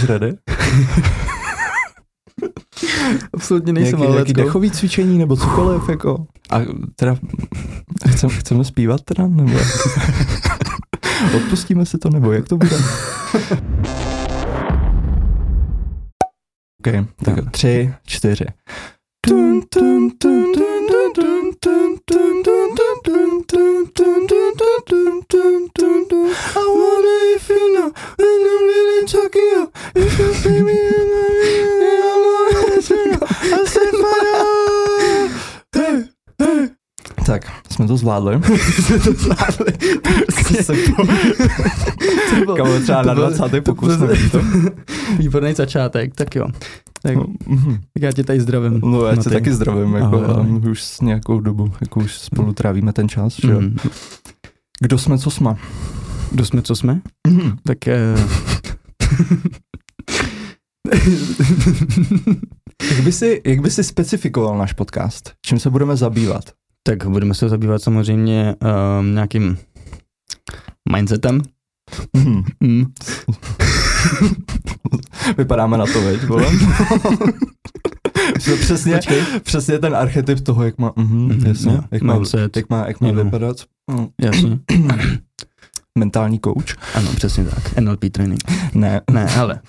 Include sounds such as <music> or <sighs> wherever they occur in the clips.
Jsi ready? Absolutně nejsem, Nějaký, ale nějaký dechový cvičení nebo cokoliv, jako. A teda, chceme, chceme zpívat teda, nebo? Odpustíme si to, nebo jak to bude? OK, tak No. tři, čtyři. Tun, tun, tun, tun, tun, tun, tun, tun, tun, tun, tun, tun, tun, tun, Tak, jsme to zvládli. jsme to zvládli. Se po- To bylo- Kamo, třeba to na bylo- 20. to pokus. nevím to. Výborný začátek, tak jo. Tak, Mhm. tak já tě tady zdravím. No já tě Matej. taky zdravím, jako, Ahoj, ahoj. už s nějakou dobu, jako už spolu trávíme ten čas, že. Mm. Kdo jsme, co jsme? Kdo jsme, co jsme? Mhm. Tak eh, <laughs> Jak by, si, jak by si specifikoval náš podcast? Čím se budeme zabývat? tak budeme se zabývat samozřejmě um, nějakým mindsetem. Mhm. Mm. <laughs> Vypadáme na to, veď, vole? <laughs> Přesně, Počkej. přesně ten archetyp toho, jak má, mhm, Mhm, jasně, jak má, jak má, jak má vypadat mm, Jasně. <clears throat> <clears throat> mentální coach. Ano, přesně tak. NLP training. Ne, Ne, ale,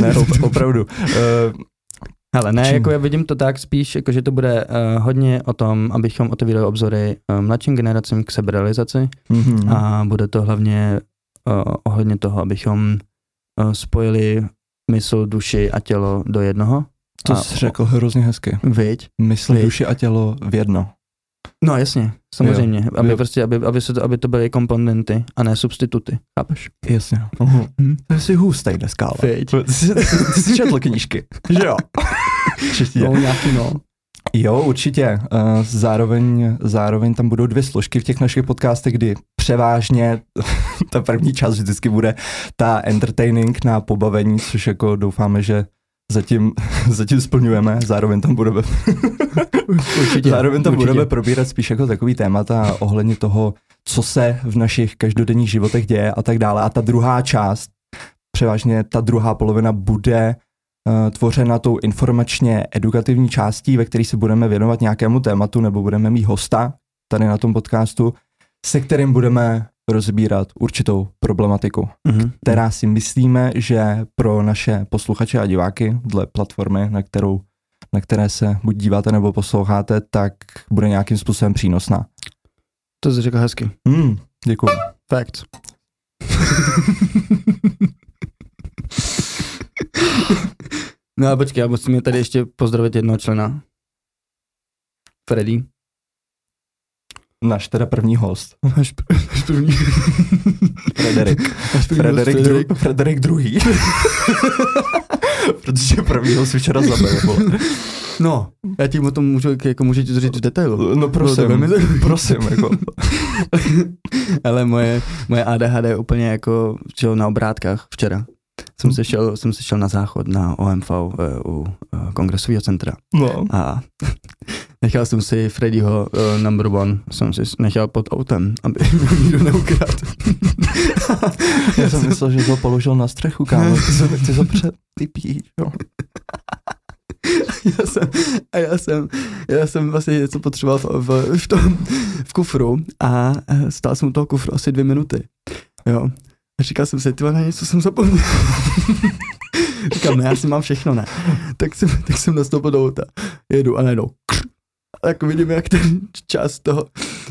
ne, op- opravdu. Uh, <laughs> ale ne, Čím? jako já vidím to tak spíš, jako že to bude uh, hodně o tom, abychom otevírali obzory uh, mladším generacím k seberealizaci mhm. a bude to hlavně uh, ohledně toho, abychom uh, spojili mysl, duši a tělo do jednoho. to a- jsi řekl hrozně hezky. Viď? Mysl, Viď? duši a tělo v jedno. No jasně, samozřejmě, aby, jo. prostě, aby, aby, se to, aby to byly komponenty a ne substituty, chápeš? Jasně. Uh-huh. Hm. Ty jsi hustej dneska, ale. Ty jsi, ty četl knížky, <laughs> že jo? Určitě. No nějaký no. Jo, určitě. Uh, Zároveň, zároveň tam budou dvě složky v těch našich podcastech, kdy převážně <laughs> ta první část vždycky bude ta entertaining na pobavení, což jako doufáme, že zatím, <laughs> zatím splňujeme. Zároveň tam budeme, Určitě. <laughs> zároveň tam určitě. budeme probírat spíš jako takový témata ohledně toho, co se v našich každodenních životech děje a tak dále. A ta druhá část, převážně ta druhá polovina bude uh, tvořena tou informačně edukativní částí, ve které se budeme věnovat nějakému tématu nebo budeme mít hosta tady na tom podcastu, se kterým budeme rozbírat určitou problematiku, Mhm. která si myslíme, že pro naše posluchače a diváky dle platformy, na kterou na které se buď díváte nebo posloucháte, tak bude nějakým způsobem přínosná. To jsi řekl hezky. Hmm, děkuji. Fakt. <laughs> no a počkej, já musím je tady ještě pozdravit jednoho člena. Freddy. Náš teda první host, <laughs> až první. Frederik. <laughs> První Frederik, host, dru- Frederik druhý. <laughs> Protože prvního si včera zabil. No, já ti o tom můžu, jako můžu ti to říct v detailu. No to velmi prosím, prosím, jako. Ale moje, moje ADHD je úplně jako na obrátkách včera. Jsem se šel, jsem se šel na záchod na OMV uh, u uh, kongresového centra No. a nechal jsem si Freddyho uh, number one, jsem si nechal pod autem, aby <laughs> mi nikdo neukradl. <laughs> Já jsem myslel, že to položil na střechu, kámo. Ty se, ty se před, ty píč, jo. já jsem, a já jsem, já jsem vlastně něco potřeboval v, v, v tom, v kufru a eh, stál jsem u toho kufru asi dvě minuty. Jo. A říkal jsem si, ty na něco jsem zapomněl. <laughs> Říkám, ne, já si mám všechno, ne. Tak jsem, tak jsem nastoupil do auta. Jedu a najednou. A tak vidím, jak ten čas toho,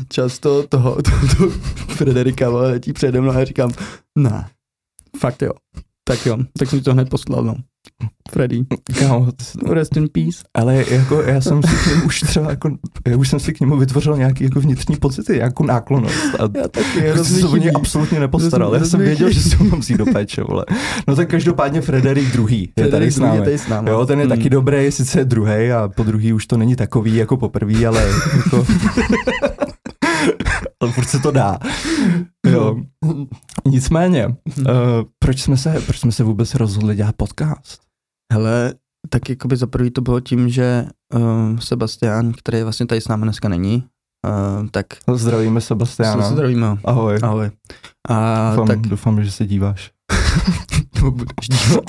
čas toho, toho, toho, toho Frederika letí přede mnou a já říkám, ne, fakt jo. Tak jo, tak jsem to hned poslal, no. Freddy, Kámo, <laughs> rest in peace. ale jako já jsem si k němu už třeba jako, já už jsem si k němu vytvořil nějaký jako vnitřní pocity, nějakou náklonost. A Já taky, jak hrozně jsi se o něj absolutně nepostaral. Já jsem věděl, že si ho mám vzít do péče, vole. No tak každopádně Frederik druhý je tady s námi. tady s námi. Jo, ten je Hmm. taky dobrý, sice je druhý a po druhý už to není takový jako po prvý, ale jako... <laughs> ale furt se to dá. Jo. Nicméně, uh, proč, jsme se, proč jsme se vůbec rozhodli dělat podcast? Hele, tak jakoby za prvý to bylo tím, že uh, Sebastian, který vlastně tady s námi dneska není, uh, tak Zdravíme Sebastiana. se zdravíme. Ahoj. Ahoj. A Doufám, tak doufám, že se díváš. <laughs> Nebo budeš dívat.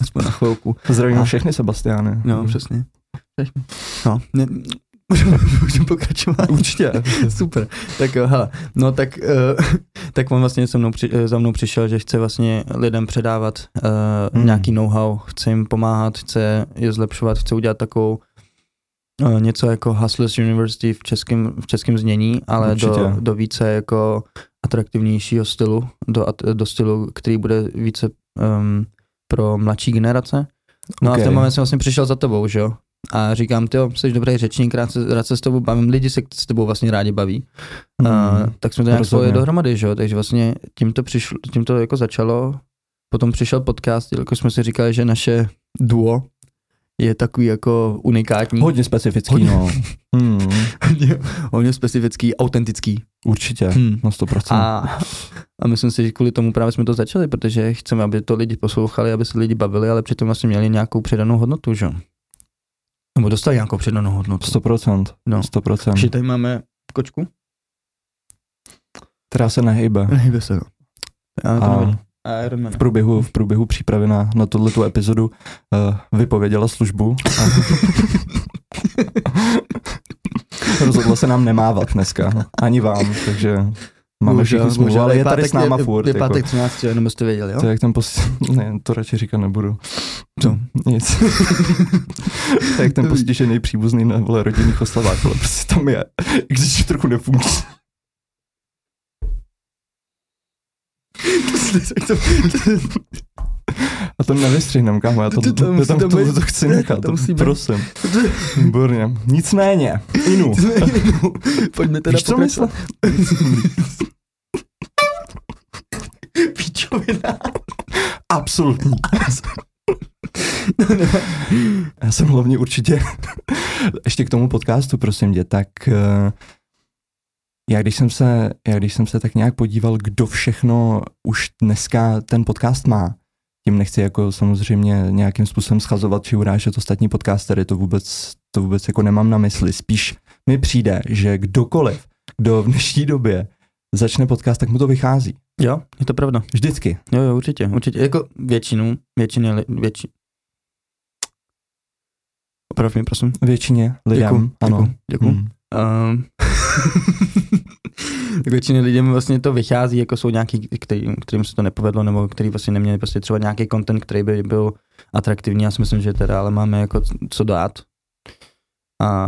Aspoň na chvilku. Zdravím A- všechny Sebastiány. No, přesně. No, ne, můžeme, <laughs> můžeme pokračovat. Určitě. <laughs> Super. Tak jo, hele, no tak, uh, <laughs> tak on vlastně se mnou při, eh, za mnou přišel, že chce vlastně lidem předávat uh, Hmm. nějaký know-how, chce jim pomáhat, chce je zlepšovat, chce udělat takovou uh, něco jako Hustlers University v českém, v českém znění, ale Určitě. do, do více jako atraktivnějšího stylu, do, do stylu, který bude více um, pro mladší generace. No okay. a v ten moment jsem vlastně přišel za tebou, že jo? A říkám, ty jsi dobrý řečník, rád se, rád se s tebou bavím, lidi se s tebou vlastně rádi baví. Mm. Uh, tak jsme to nějak spojili dohromady, že jo? Takže vlastně tím to, přišlo, tím to jako začalo, potom přišel podcast, jako jsme si říkali, že naše duo je takový jako unikátní. Hodně specifický, Hodně. no. Hmm, hodně, hodně specifický, autentický. určitě, Hmm. na 100%. A, a myslím si, že kvůli tomu právě jsme to začali, protože chceme, aby to lidi poslouchali, aby se lidi bavili, ale přitom vlastně měli nějakou přidanou hodnotu, že? Nebo dostali nějakou přidanou hodnotu. 100%. No. 100%. Takže tady máme kočku. Která se nehejbe. Nehýbe se, no. Já to A Man. v průběhu, v průběhu přípravy na, na tuto epizodu uh, vypověděla službu. A <laughs> rozhodla se nám nemávat dneska. Ani vám, takže máme všichni smlouvu, ale je tady s náma furt. Je, jako. pátek 13, jenom byste věděli, jo? To je jak ten pos... <laughs> Ne, to radši říkat nebudu. Co? Nic. <laughs> to je jak ten postižený příbuzný na vole rodinných oslavách, ale prostě tam je. I když je trochu nefunkční. A to nevystřihnem, kámo, já to, To- to to, tam, tam to, být- to chci nechat, <laughs> to to musí prosím. Výborně. Nicméně, Inu, Pojďme teda víš, co myslím? Píčovina. <laughs> Absolutní. <laughs> Já jsem hlavně určitě, <laughs> ještě k tomu podcastu, prosím tě, tak eh, já když jsem se, já když jsem se tak nějak podíval, kdo všechno už dneska ten podcast má, tím nechci jako samozřejmě nějakým způsobem schazovat či urážet ostatní podcastery, to vůbec, to vůbec jako nemám na mysli. Spíš mi přijde, že kdokoliv, kdo v dnešní době začne podcast, tak mu to vychází. Jo, je to pravda. Vždycky. Jo, jo, určitě, určitě. Jako většinu, většiny, li- větši... Oprav mě, prosím. Většině lidem. Děkuju, ano. děkuju, děkuju. Mm. Um, <laughs> tak většině lidem vlastně to vychází, jako jsou nějaký, který, kterým se to nepovedlo, nebo který vlastně neměli prostě třeba nějaký content, který by byl atraktivní. Já si myslím, že teda ale máme jako co dát. A,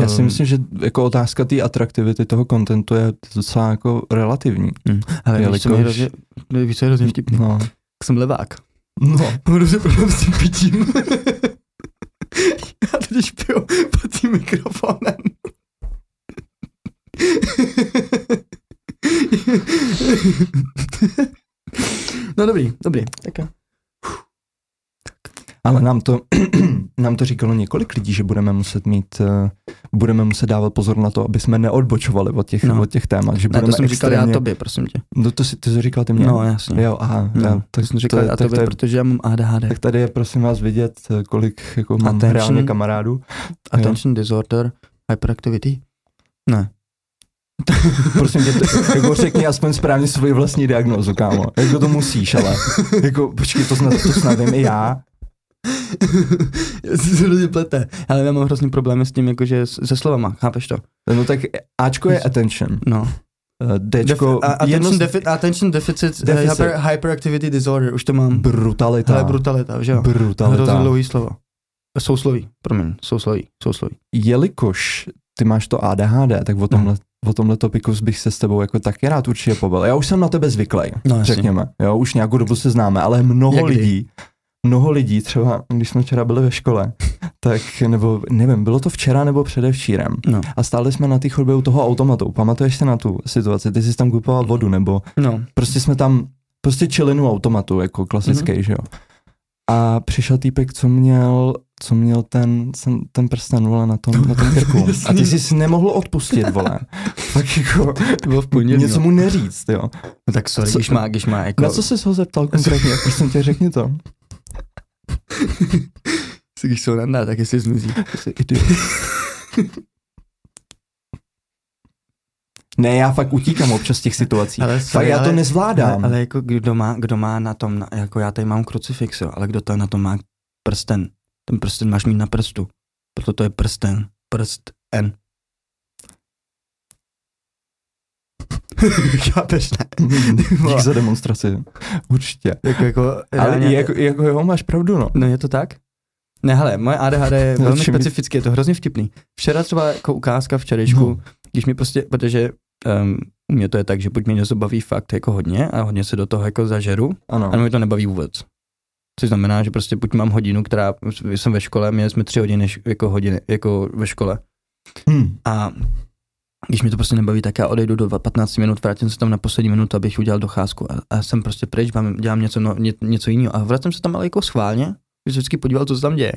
Já si ehm, myslím, že jako otázka té atraktivity toho kontentu je docela jako relativní. hm, hele, víš, co je jelikož- hrozně, víš, co je hrozně vtipný? No. Jsem levák. no. <laughs> Budu se problém s tím pitím. <laughs> Já totiž piju pod tím mikrofonem. <laughs> No dobrý, dobrý. Tak jo. Ale nám to, <clears throat> nám to říkalo několik lidí, že budeme muset mít, uh, budeme muset dávat pozor na to, aby jsme neodbočovali od těch, No. od těch témat. Že Ne, budeme to jsem říkal já extrémně- tobě, prosím tě. No to, si, ty jsi říkal ty mě? No jasně. Jo, aha. No, jo, tak jsem říkal to já tobě, to je- protože já mám ADHD. tak tady je prosím vás vidět, eh, kolik jako mám Attention. reálně kamarádů. Attention disorder, hyperactivity. Ne. <laughs> Prosím tě, to, jako řekni aspoň správně svoji vlastní diagnózu, kámo. Jako to musíš, ale jako počkej, to snad, to snad vím i já. Já <laughs> si se hrozně plete. Ale já mám hrozný problémy s tím, jakože se slovama, chápeš to? No tak Ačko je attention. No. Eh, Dčko, Defi- a- jedno attention, z- defi- attention deficit, Deficit. deficit. Hyper, hyperactivity disorder, už to mám. brutalita. Ale brutalita, že jo? Hrozně brutalita. dlouhý slovo. Sousloví, promiň, sousloví, sousloví. Jelikož ty máš to ADHD, tak o tomhle, o tomhle topiku bych se s tebou jako taky rád určitě pobavil. Já už jsem na tebe zvyklý, No, řekněme. Jo, už nějakou dobu se známe, ale mnoho Jak kdy? Mnoho lidí, třeba když jsme včera byli ve škole, <laughs> tak nebo nevím, bylo to včera nebo předevčírem. No, A stáli jsme na té chodbě u toho automatu. Pamatuješ si na tu situaci? Ty jsi tam kupoval vodu, nebo no. prostě jsme tam, prostě chillinu automatu, jako klasický, Mhm. mm-hmm. že jo. A přišel týpek, co měl, co měl ten, ten, ten prsten, vole, na tom, na tom krku. <laughs> A ty jsi si nemohl odpustit, vole. <laughs> Tak jako, To bylo v pondělí, něco no. mu neříct, jo. no. tak sorry, Co- když má, když má jako... Na co jsi ho zeptal konkrétně? Prosím tě, řekni to. <laughs> si když jsou nandá, tak jestli zmizí. <laughs> Ne, já fakt utíkám občas z těch situací. Ale fakt sorry, já to ale- nezvládám. Ale, ale jako kdo má, kdo má na tom, na- jako já tady mám krucifix, jo, ale kdo to na tom má prsten. Ten prsten máš mít na prstu. Proto to je prsten. Prst N. <laughs> Chápeš, ne? Dík za demonstraci. Určitě. Jako, jako, Ale jako, jako jo, máš pravdu, no. No je to tak? Ne, hele, moje ADHD je No, velmi specifické, je to hrozně vtipný. Včera třeba jako ukázka včerejšku, No. když mi prostě, protože um, u mě to je tak, že buď mě něco baví fakt jako hodně a hodně se do toho jako zažeru, Ano. a mě to nebaví vůbec. Což znamená, že prostě buď mám hodinu, která, jsem ve škole, měli jsme tři hodiny jako hodiny, jako ve škole. Hm. A když mi to prostě nebaví, tak já odejdu do 15 minut, vrátím se tam na poslední minutu, abych udělal docházku. A, a jsem prostě pryč, mám, dělám něco, no, ně, něco jiného. A vrátím se tam ale jako schválně, že se vždycky podíval, co se tam děje.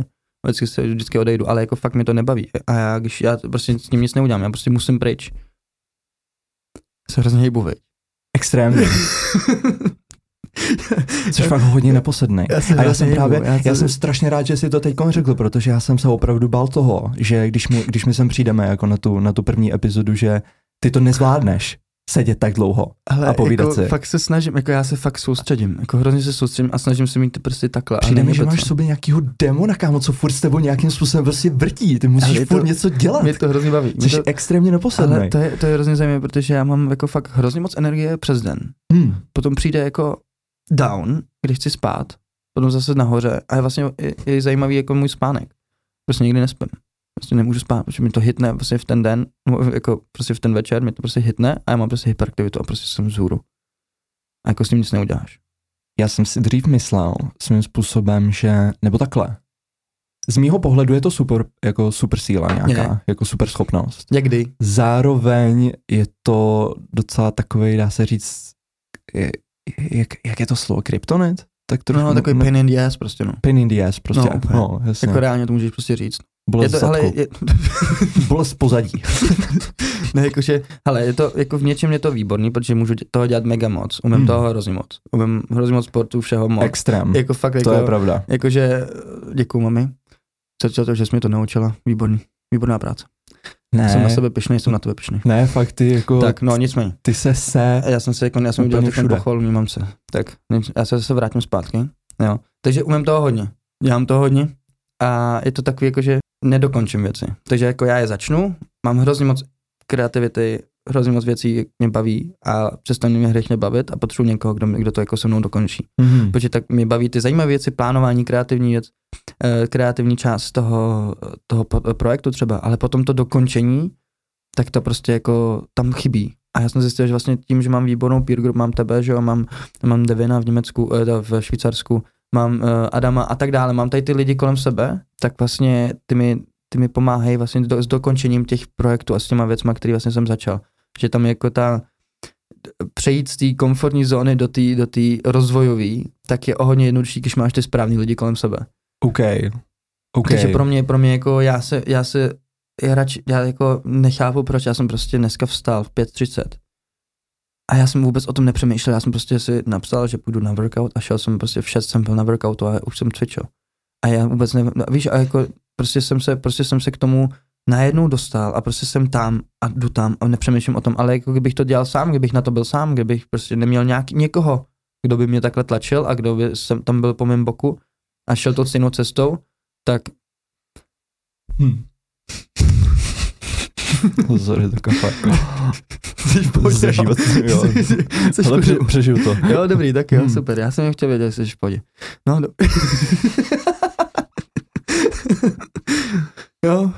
Vždycky se vždycky odejdu, ale jako fakt mě to nebaví. A já, když já prostě s ním nic neudělám, já prostě musím pryč. Se hrozně hejbu? Extrémně. <laughs> <laughs> Což fakt hodně neposednej. Já A já jsem hejbu, právě, já já, se- jsem strašně rád, že jsi to teď řekl, protože já jsem se opravdu bál toho, že když my, když my sem přijdeme jako na tu, na tu první epizodu, že ty to nezvládneš sedět tak dlouho. Ale a povídat jako si. fakt se snažím, jako já se fakt soustředím, jako hrozně se soustředím a snažím se mít ty prsty takhle. Přijde mi, že máš v sobě nějakýho demona, kámo, co furt s tebou nějakým způsobem prostě vrtí. Ty musíš Ale je to- furt něco dělat. Mě to hrozně baví. Jsi to, extrémně ale neposednej. to je, to je hrozně zajímavé, protože já mám jako fakt hrozně moc energie přes den. Hmm. Potom přijde jako down, když chci spát, potom zase nahoře a je vlastně je, je zajímavý jako můj spánek. Prostě nikdy nespím. Prostě nemůžu spát, protože mi to hitne prostě v ten den, jako prostě v ten večer mi to prostě hitne a já mám prostě hyperaktivitu a prostě jsem vzhůru. A jako s tím nic neuděláš. Já jsem si dřív myslel svým způsobem, že, nebo takhle, z mýho pohledu je to super, jako super síla nějaká, Je. jako super schopnost. Někdy. Zároveň je to docela takový, dá se říct, jak, jak je to slovo, kryptonit? Tak trošku, No, takový pain in the ass prostě, no. pain in the ass prostě. No, No, úplně. no jasně. Jako reálně to můžeš prostě říct. Bolest je to, ale, zadku. je, <laughs> Bolest pozadí. <laughs> ne, jakože, hele, je to, jako v něčem je to výborný, protože můžu dě- toho dělat mega moc. Umím Hmm. toho hrozně moc. Umím hrozně moc sportu, všeho moc. Extrém. jako fakt, jako, to je pravda. jakože, děkuju mami. Co to, že jsi mi to naučila. Výborný. Výborná práce. Ne, Jsem na sebe pišnej, jsem na tebe pišnej. ne, fakt ty jako, Tak, no nicméně. ty se se, Já jsem se jako, já jsem udělal ten všude. pochval mý mamce. Tak, nic- já se zase vrátím zpátky. Jo. Takže umím toho hodně. Dělám toho hodně. A je to takový jako, že nedokončím věci. Takže jako já je začnu, mám hrozně moc kreativity, hrozně moc věcí mě baví a přestane mě hrechně bavit a potřebuji někoho, kdo, kdo to jako se mnou dokončí. mhm. Protože tak mě baví ty zajímavé věci, plánování, kreativní věc, eh, kreativní část toho, toho projektu třeba, ale potom to dokončení, tak to prostě jako tam chybí. A já jsem zjistil, že vlastně tím, že mám výbornou peer group, mám tebe, že jo, mám, mám Devina v Německu, eh, v Švýcarsku, mám eh, Adama a tak dále, mám tady ty lidi kolem sebe, tak vlastně ty mi, ty mi pomáhají vlastně do, s dokončením těch projektů a s těma věcma, který vlastně jsem začal. Že tam jako ta přejít z té komfortní zóny do té do rozvojové, tak je o hodně jednodušší, když máš ty správný lidi kolem sebe. OK. OK. Takže pro mě, pro mě jako já se, já se, já, radši, já jako nechápu, proč já jsem prostě dneska vstal v 5.30 a já jsem vůbec o tom nepřemýšlel, já jsem prostě si napsal, že půjdu na workout a šel jsem prostě v 6 jsem byl na workoutu a už jsem cvičil. A já vůbec nevím, no, víš, a jako prostě jsem se, prostě jsem se k tomu najednou dostal a prostě jsem tam a jdu tam a nepřemýšlím o tom, ale jako kdybych to dělal sám, kdybych na to byl sám, kdybych prostě neměl nějaký, někoho, kdo by mě takhle tlačil a kdo by jsem tam byl po mém boku a šel tou stejnou cestou, tak Hm. <laughs> Sorry, to. Jsi v pohodě, Za život, jo. Jsi v Ale pře- přežiju to. Jo, dobrý, tak jo, Hmm. super. Já jsem jen chtěl vědět, jestli jsi v pohodě. No, do... <laughs> jo,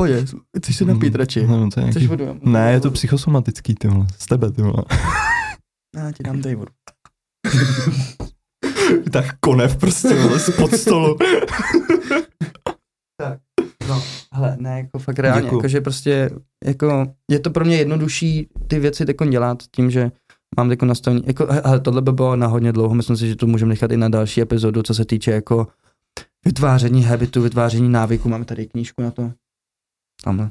pohodě. Chceš se napít radši? No, to je Chceš nějaký... vodu? Ne, je to psychosomatický, ty vole. Z tebe, ty vole. <laughs> Já ti dám tady vodu. <laughs> tak konev prostě, vole, spod stolu. No, hele, ne, jako fakt reálně, Děkuju. jakože prostě, jako, je to pro mě jednodušší ty věci teď dělat tím, že mám teď nastavení, jako, hele, tohle by bylo na hodně dlouho, myslím si, že to můžeme nechat i na další epizodu, co se týče jako vytváření habitu, vytváření návyku, máme tady knížku na to. Tamhle.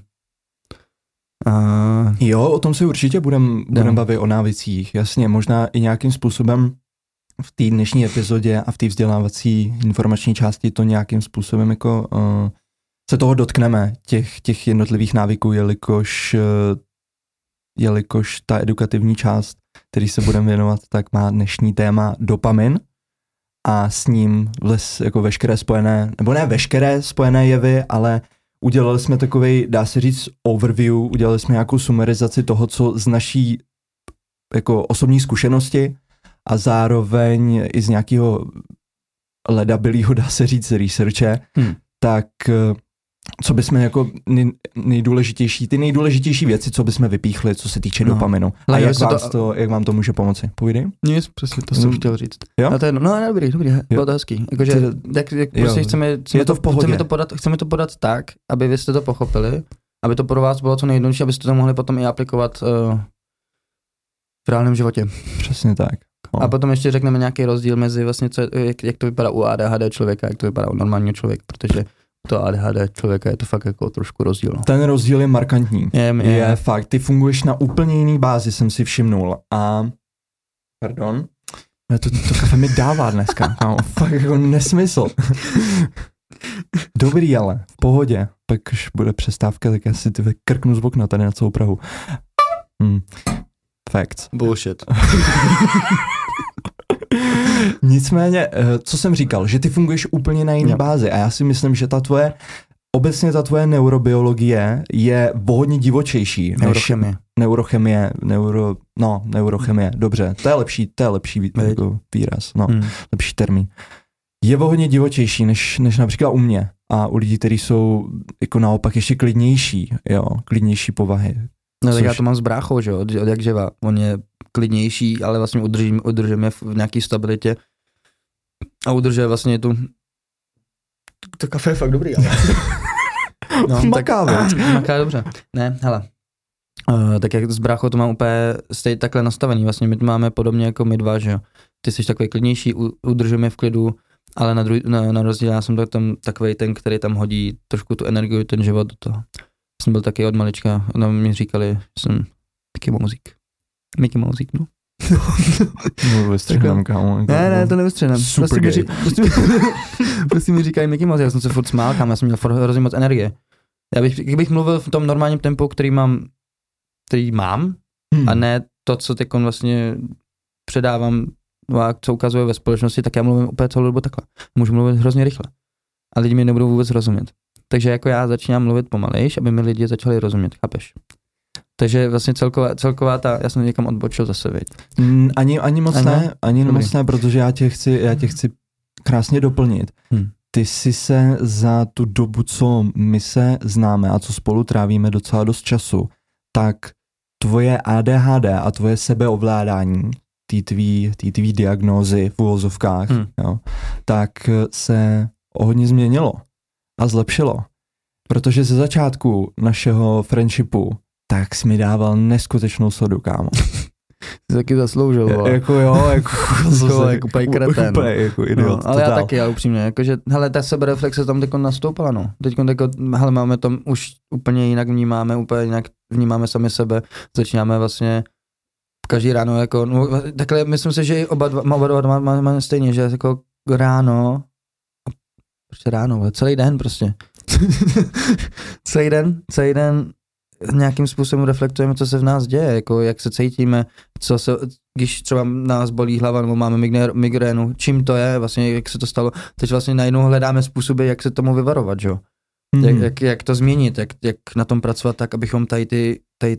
A, Jo, o tom si určitě budem, budem No. bavit o návicích. Jasně, možná i nějakým způsobem v té dnešní epizodě a v té vzdělávací informační části to nějakým způsobem jako uh, se toho dotkneme, těch, těch jednotlivých návyků, jelikož uh, jelikož ta edukativní část, který se budeme věnovat, tak má dnešní téma dopamin a s ním les, jako veškeré spojené, nebo ne veškeré spojené jevy, ale udělali jsme takový, dá se říct, overview, udělali jsme nějakou sumarizaci toho, co z naší jako osobní zkušenosti a zároveň i z nějakého ledabilýho, dá se říct, researche, Hmm. tak eh, co bychom jako nej, nejdůležitější, ty nejdůležitější věci, co bychom vypíchli, co se týče No. dopaminu. A jak, vám to- to... Jak vám to může pomoci? Povídej. Nic, přesně to jsem No. chtěl říct. Jo? No, to je, no, dobrý, dobrý, bylo to hezký. Jakože, jak, jak jo. prostě chceme, chceme, Je to v pohodě. chceme, to podat, chceme to podat tak, aby vy jste to pochopili, aby to pro vás bylo co nejjednodušší, abyste to mohli potom i aplikovat uh, v reálném životě. Přesně tak. No. A potom ještě řekneme nějaký rozdíl mezi vlastně, co, jak, jak to vypadá u ADHD člověka, jak to vypadá u normálního člověka, protože toho ADHD člověka je to fakt jako trošku rozdíl. No. Ten rozdíl je markantní. Je, Je, je fakt, ty funguješ na úplně jiný bázi, jsem si všimnul. A, pardon, Ne, to, to kafe mi dává dneska, kámo, <laughs> fakt jako nesmysl. Dobrý ale, v pohodě. Pak když bude přestávka, tak já si ty krknu z okna tady na celou Prahu. Hmm. Facts. Bullshit. <laughs> <laughs> Nicméně, eh, co jsem říkal, že ty funguješ úplně na jiný Jo. bázi a já si myslím, že ta tvoje, obecně ta tvoje neurobiologie je hodně divočejší než Neurochemie. neurochemie, neuro, no, neurochemie, dobře, to je lepší, to je lepší jako výraz, no, Hmm. lepší termín. Je hodně divočejší, než, než například u mě a u lidí, kteří jsou jako naopak ještě klidnější, jo, klidnější povahy. No tak Což- já to mám s bráchou, že jo, od, od jak živa. On je klidnější, ale vlastně udržím, udržíme v nějaký stabilitě a udržuje vlastně tu to kafe je fakt dobrý, ale. <laughs> no, Maká, tak, viď? maká dobře. Ne, hele. Uh, tak jak s bráchou to mám úplně stejně takhle nastavený, vlastně my to máme podobně jako my dva, že jo. Ty jsi takový klidnější, udržujeme v klidu, ale na, druhý, na, na rozdíl já jsem tak tam takový ten, který tam hodí trošku tu energii, ten život do toho. Jsem byl taky od malička, no mě říkali, že jsem Mickey Mousík. Mickey Mousík, no. <laughs> No, vystřihnám, kámo. jako- Ne, ne, to neustřenám. Super Prostě mi, gay. ří, prostě, <laughs> prostě mi říkají Mickey Mouse, já jsem se furt smál, kam, já jsem měl furt hrozně moc energie. Já bych, kdybych mluvil v tom normálním tempu, který mám, který mám, Hmm. a ne to, co teď vlastně předávám no a co ukazuje ve společnosti, tak já mluvím úplně celou dobu takhle. Můžu mluvit hrozně rychle. A lidi mi nebudou vůbec rozumět. Takže jako já začínám mluvit pomalejš, aby mi lidi začali rozumět, chápeš? Takže vlastně celková, celková ta, já jsem někam odbočil zase, viď? Mm, Ani, ani moc ne, ani Dobrý. moc ne, protože já tě chci, já tě chci krásně doplnit. Hmm. Ty jsi se za tu dobu, co my se známe a co spolu trávíme docela dost času, tak tvoje ADHD a tvoje sebeovládání, ty tvý, ty tvý diagnózy v uvozovkách, Hmm. jo, tak se o hodně změnilo a zlepšilo. Protože ze začátku našeho friendshipu tak jsi mi dával neskutečnou sodu, kámo. Jsi taky zasloužil, vole. jako jo, <laughs> jako, Jako, jako úplně kretén. Úplně jako idiot, No, ale já totál. taky, ale upřímně, jakože, hele, ta sebereflexe tam teď nastoupila, no. Teď jako, hele, máme tam už úplně jinak vnímáme, úplně jinak vnímáme sami sebe, začínáme vlastně každý ráno jako, no, takhle myslím si, že i oba dva, oba dva máme, máme, máme stejně, že jako ráno, prostě ráno, vole, celý den prostě. <laughs> celý den, celý den nějakým způsobem reflektujeme, co se v nás děje, jako jak se cítíme, co se, když třeba nás bolí hlava nebo máme migrénu, migrénu, čím to je, vlastně jak se to stalo, teď vlastně najednou hledáme způsoby, jak se tomu vyvarovat, jo? Mhm. Jak, jak, jak, to změnit, jak, jak na tom pracovat tak, abychom tady ty, tady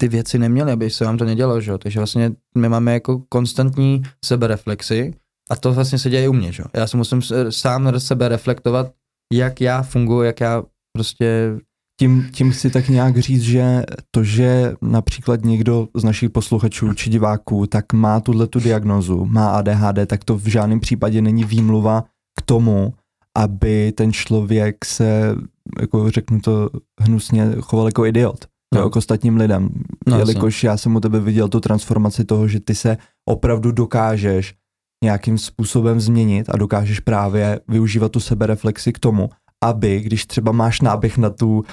ty věci neměli, aby se vám to nedělo, že? jo? takže vlastně my máme jako konstantní sebereflexy a to vlastně se děje u mě, že? já si musím sám sebe reflektovat, jak já funguji, jak já prostě tím, tím chci tak nějak říct, že to, že například někdo z našich posluchačů či diváků tak má tuhle tu diagnozu, má ADHD, tak to v žádném případě není výmluva k tomu, aby ten člověk se, jako řeknu to hnusně, choval jako idiot. No. K ostatním lidem. No, Jelikož já jsem u tebe viděl tu transformaci toho, že ty se opravdu dokážeš nějakým způsobem změnit a dokážeš právě využívat tu sebereflexi k tomu, aby, když třeba máš náběh na tu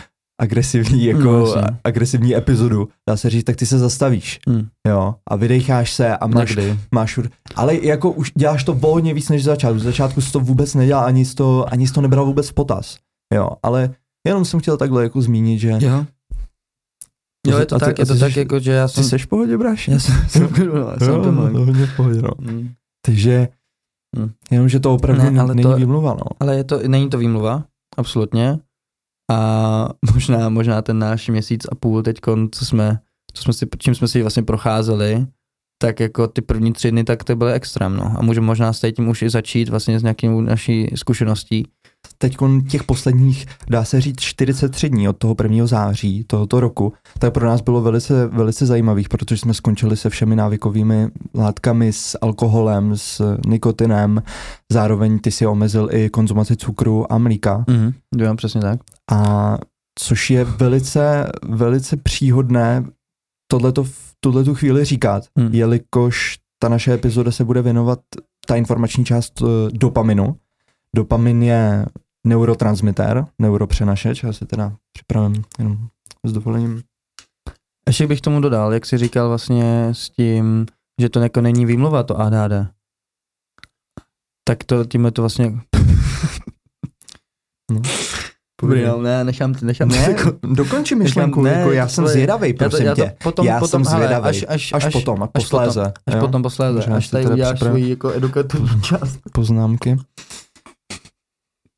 agresivní, jako No, no, agresivní epizodu, dá se říct, tak ty se zastavíš, hm, jo, a vydecháš se a máš, někdy. máš ale jako už děláš to o hodně víc než začátku, z začátku jsi to vůbec nedělal, ani jsi to, ani jsi to nebral vůbec v potaz, jo, ale jenom jsem chtěl takhle jako zmínit, že Jo. Jo, je to A ty- tak, je to ty tak, jsi- jako, že já Ty jsem... jsi v pohodě, bráši? Já jsem, jsem, no, Jo, no, v pohodě, no. Mm. Takže, Hm. jenom, že to opravdu Ne, ale není to- výmluva, no. Ale je to, není to výmluva, absolutně. A možná, možná ten náš měsíc a půl teď, co jsme, co jsme si, čím jsme si vlastně procházeli, tak jako ty první tři dny, tak to byly extrém, no. A můžeme možná s tím už i začít vlastně s nějakou naší zkušeností. Teď těch posledních, dá se říct, 43 dní od toho 1. září tohoto roku, tak pro nás bylo velice, velice zajímavých, protože jsme skončili se všemi návykovými látkami, s alkoholem, s nikotinem, zároveň ty si omezil i konzumaci cukru a mlíka, Mhm. Jo, přesně tak. a což je velice, velice příhodné tohleto v tuhletu chvíli říkat, Hmm. jelikož ta naše epizoda se bude věnovat ta informační část eh, dopaminu. Dopamin je neurotransmitter, neuropřenašeč, já se teda připravím jenom s dovolením. Ještě bych tomu dodal, jak jsi říkal vlastně s tím, že to jako není výmluva, to ADHD. Tak to tím je to vlastně... <laughs> No. Dobrý, no, ne, nechám, nechám, <laughs> Ne, jako, dokončí nechám- myšlenku, ne, jako já jsem zvědavý, já to, prosím já to tě. potom, já potom, jsem hele, zvědavý. až, až, Až, potom, až posléze. Až jo? potom posléze, až si tady uděláš svoji jako edukativní část. Poznámky.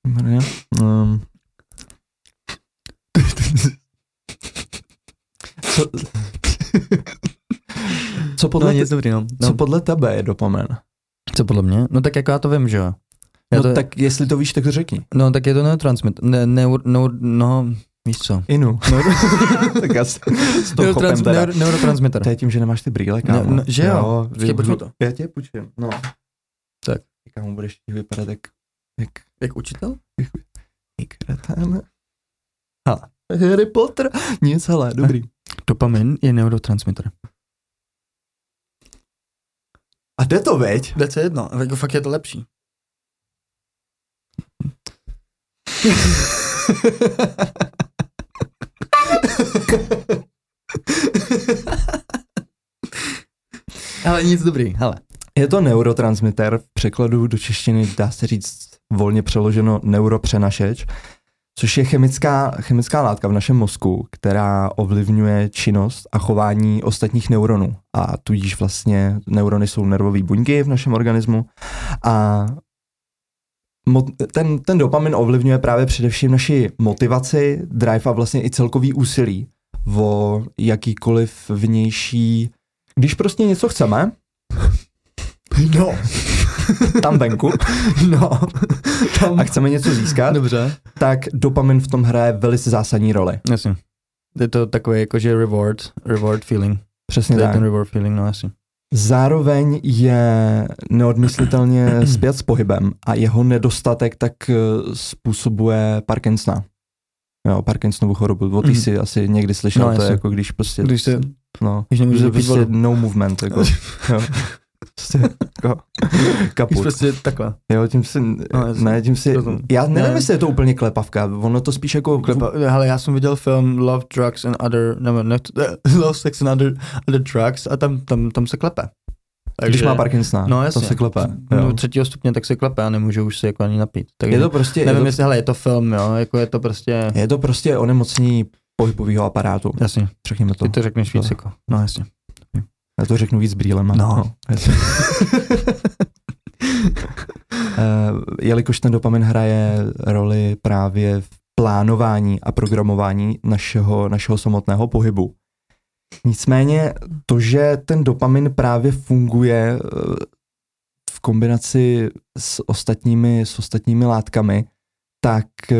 Dobrý. Um. Co, co, podle No, te, dobrý, no. co no. podle tebe je dopamin? Co podle mě? No tak jako já to vím, že jo. Já No to, tak jestli to víš, tak to řekni. no tak je to neurotransmit, ne, neur, neur, no, víš co. Inu. <laughs> tak já s, s chopem Neurotrans, neur, neurotransmitter. To je tím, že nemáš ty brýle, kámo. No, no, že jo. Počkej, pojď mi to. Já tě půjčím, no. Tak. Kámo, budeš vypadat jak, jak, Jak učitel? jak kreten. Ha. Harry Potter. Nic, hele, dobrý. Dopamin je neurotransmitter. A jde to, veď? Jde se jedno, jako fakt je to lepší. Ale nic dobrý, hele. Je to neurotransmitter, v překladu do češtiny dá se říct volně přeloženo neuropřenašeč, což je chemická, chemická látka v našem mozku, která ovlivňuje činnost a chování ostatních neuronů. A tudíž vlastně neurony jsou nervové buňky v našem organismu a ten, ten dopamin ovlivňuje právě především naši motivaci, drive a vlastně i celkový úsilí o jakýkoliv vnější když prostě něco chceme, No. Tam venku, <laughs> No. Tam. a chceme něco získat, Dobře. tak dopamin v tom hraje velice zásadní roli. Jasně. Je to takový jakože reward, reward feeling. Přesně To je tak. ten reward feeling, no jasně. Zároveň je neodmyslitelně <clears throat> zpět s pohybem a jeho nedostatek tak eh, způsobuje Parkinsona. Jo, Parkinsonovu chorobu. O ty Mhm. si asi někdy slyšel, No, to je jako když prostě, Když se, no, když nemůžeš prostě no movement, jako, <laughs> jo. Prostě jako <laughs> kaput. prostě takhle. Jo, tím si, No, ne, tím si, já nevím, Ne. jestli je to úplně klepavka, ono to spíš jako, Klepa, hele, já jsem viděl film Love, Drugs and Other, ne, ne, <laughs> Love, Sex and Other, other Drugs a tam, tam, tam se klepe. když má Parkinsona, no, to jasně. se klepe. No, třetího stupně tak se klepe a nemůžu už se jako ani napít. Takže Je to prostě, nevím, je to, jestli, hele, je to film, jo, jako je to prostě, je to prostě onemocnění pohybového aparátu, jasně, řekněme to. ty to řekneš víc To- jako, no jasně. Já to řeknu víc brýlema. No. <laughs> Eh, jelikož ten dopamin hraje roli právě v plánování a programování našeho, našeho samotného pohybu. Nicméně to, že ten dopamin právě funguje eh, v kombinaci s ostatními, s ostatními látkami, tak eh,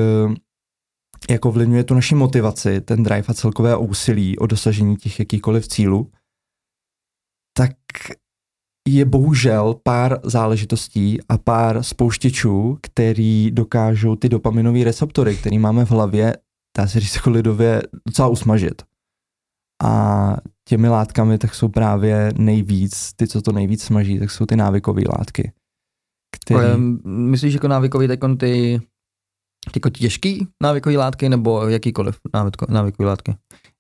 jako ovlivňuje tu naši motivaci, ten drive a celkové úsilí o dosažení těch jakýchkoliv cílů, tak je bohužel pár záležitostí a pár spouštěčů, který dokážou ty dopaminové receptory, které máme v hlavě, dá se říct jako lidově, docela usmažit. A těmi látkami tak jsou právě nejvíc, ty, co to nejvíc smaží, tak jsou ty návykové látky. Který... Myslíš jako návykový tak on ty jako těžký návykový látky nebo jakýkoliv návyko, návykový látky?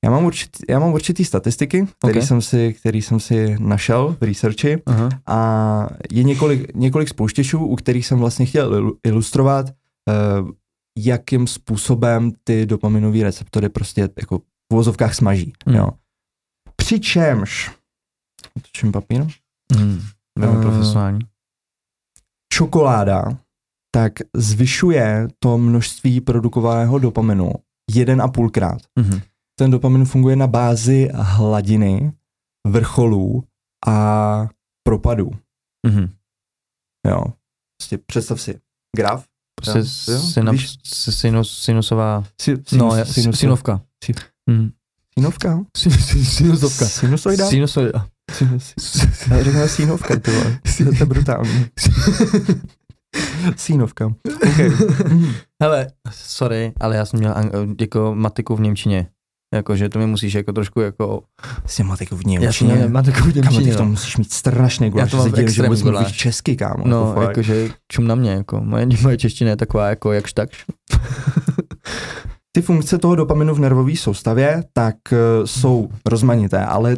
Já mám, určitý, já mám určitý statistiky, který, Ok. jsem si, který jsem si našel v researchi Aha. a je několik, několik spouštěčů, u kterých jsem vlastně chtěl ilu- ilustrovat, uh, jakým způsobem ty dopaminové receptory prostě jako v uvozovkách smaží. Hmm. Jo. Přičemž, točím papír, Hmm. Velmi Eh, profesionální. čokoláda tak zvyšuje to množství produkovaného dopaminu jeden a půlkrát. Mhm. Ten dopamin funguje na bázi hladiny, vrcholů a propadů. Mhm. Jo. Prostě představ si graf. Prostě Jo, synap, sinus, sinusová, Si, no, je, sinus, synovka. Si- Mhm. Sinovka? Sin- sin- Sinusovka. Sinusoida? Sinusoida. Sinus. <laughs> Ty vole. To je brutální. <laughs> Sínovka. Okay. <laughs> Hele, sorry, ale já jsem měl jako matiku v Němčině. Jakože to mi musíš jako trošku jako... Jsi matiku v Já jsem Němčině. měl matiku v Kámo, ty Němčině, v tom no. musíš mít strašný guláš, to že mám se že extrémní vůbec mluvíš guláš. česky, kámo. No, jako jakože čum na mě, jako. Moje, <laughs> moje čeština je taková jako jakž takž. Ty funkce toho dopaminu v nervové soustavě tak uh, jsou rozmanité, ale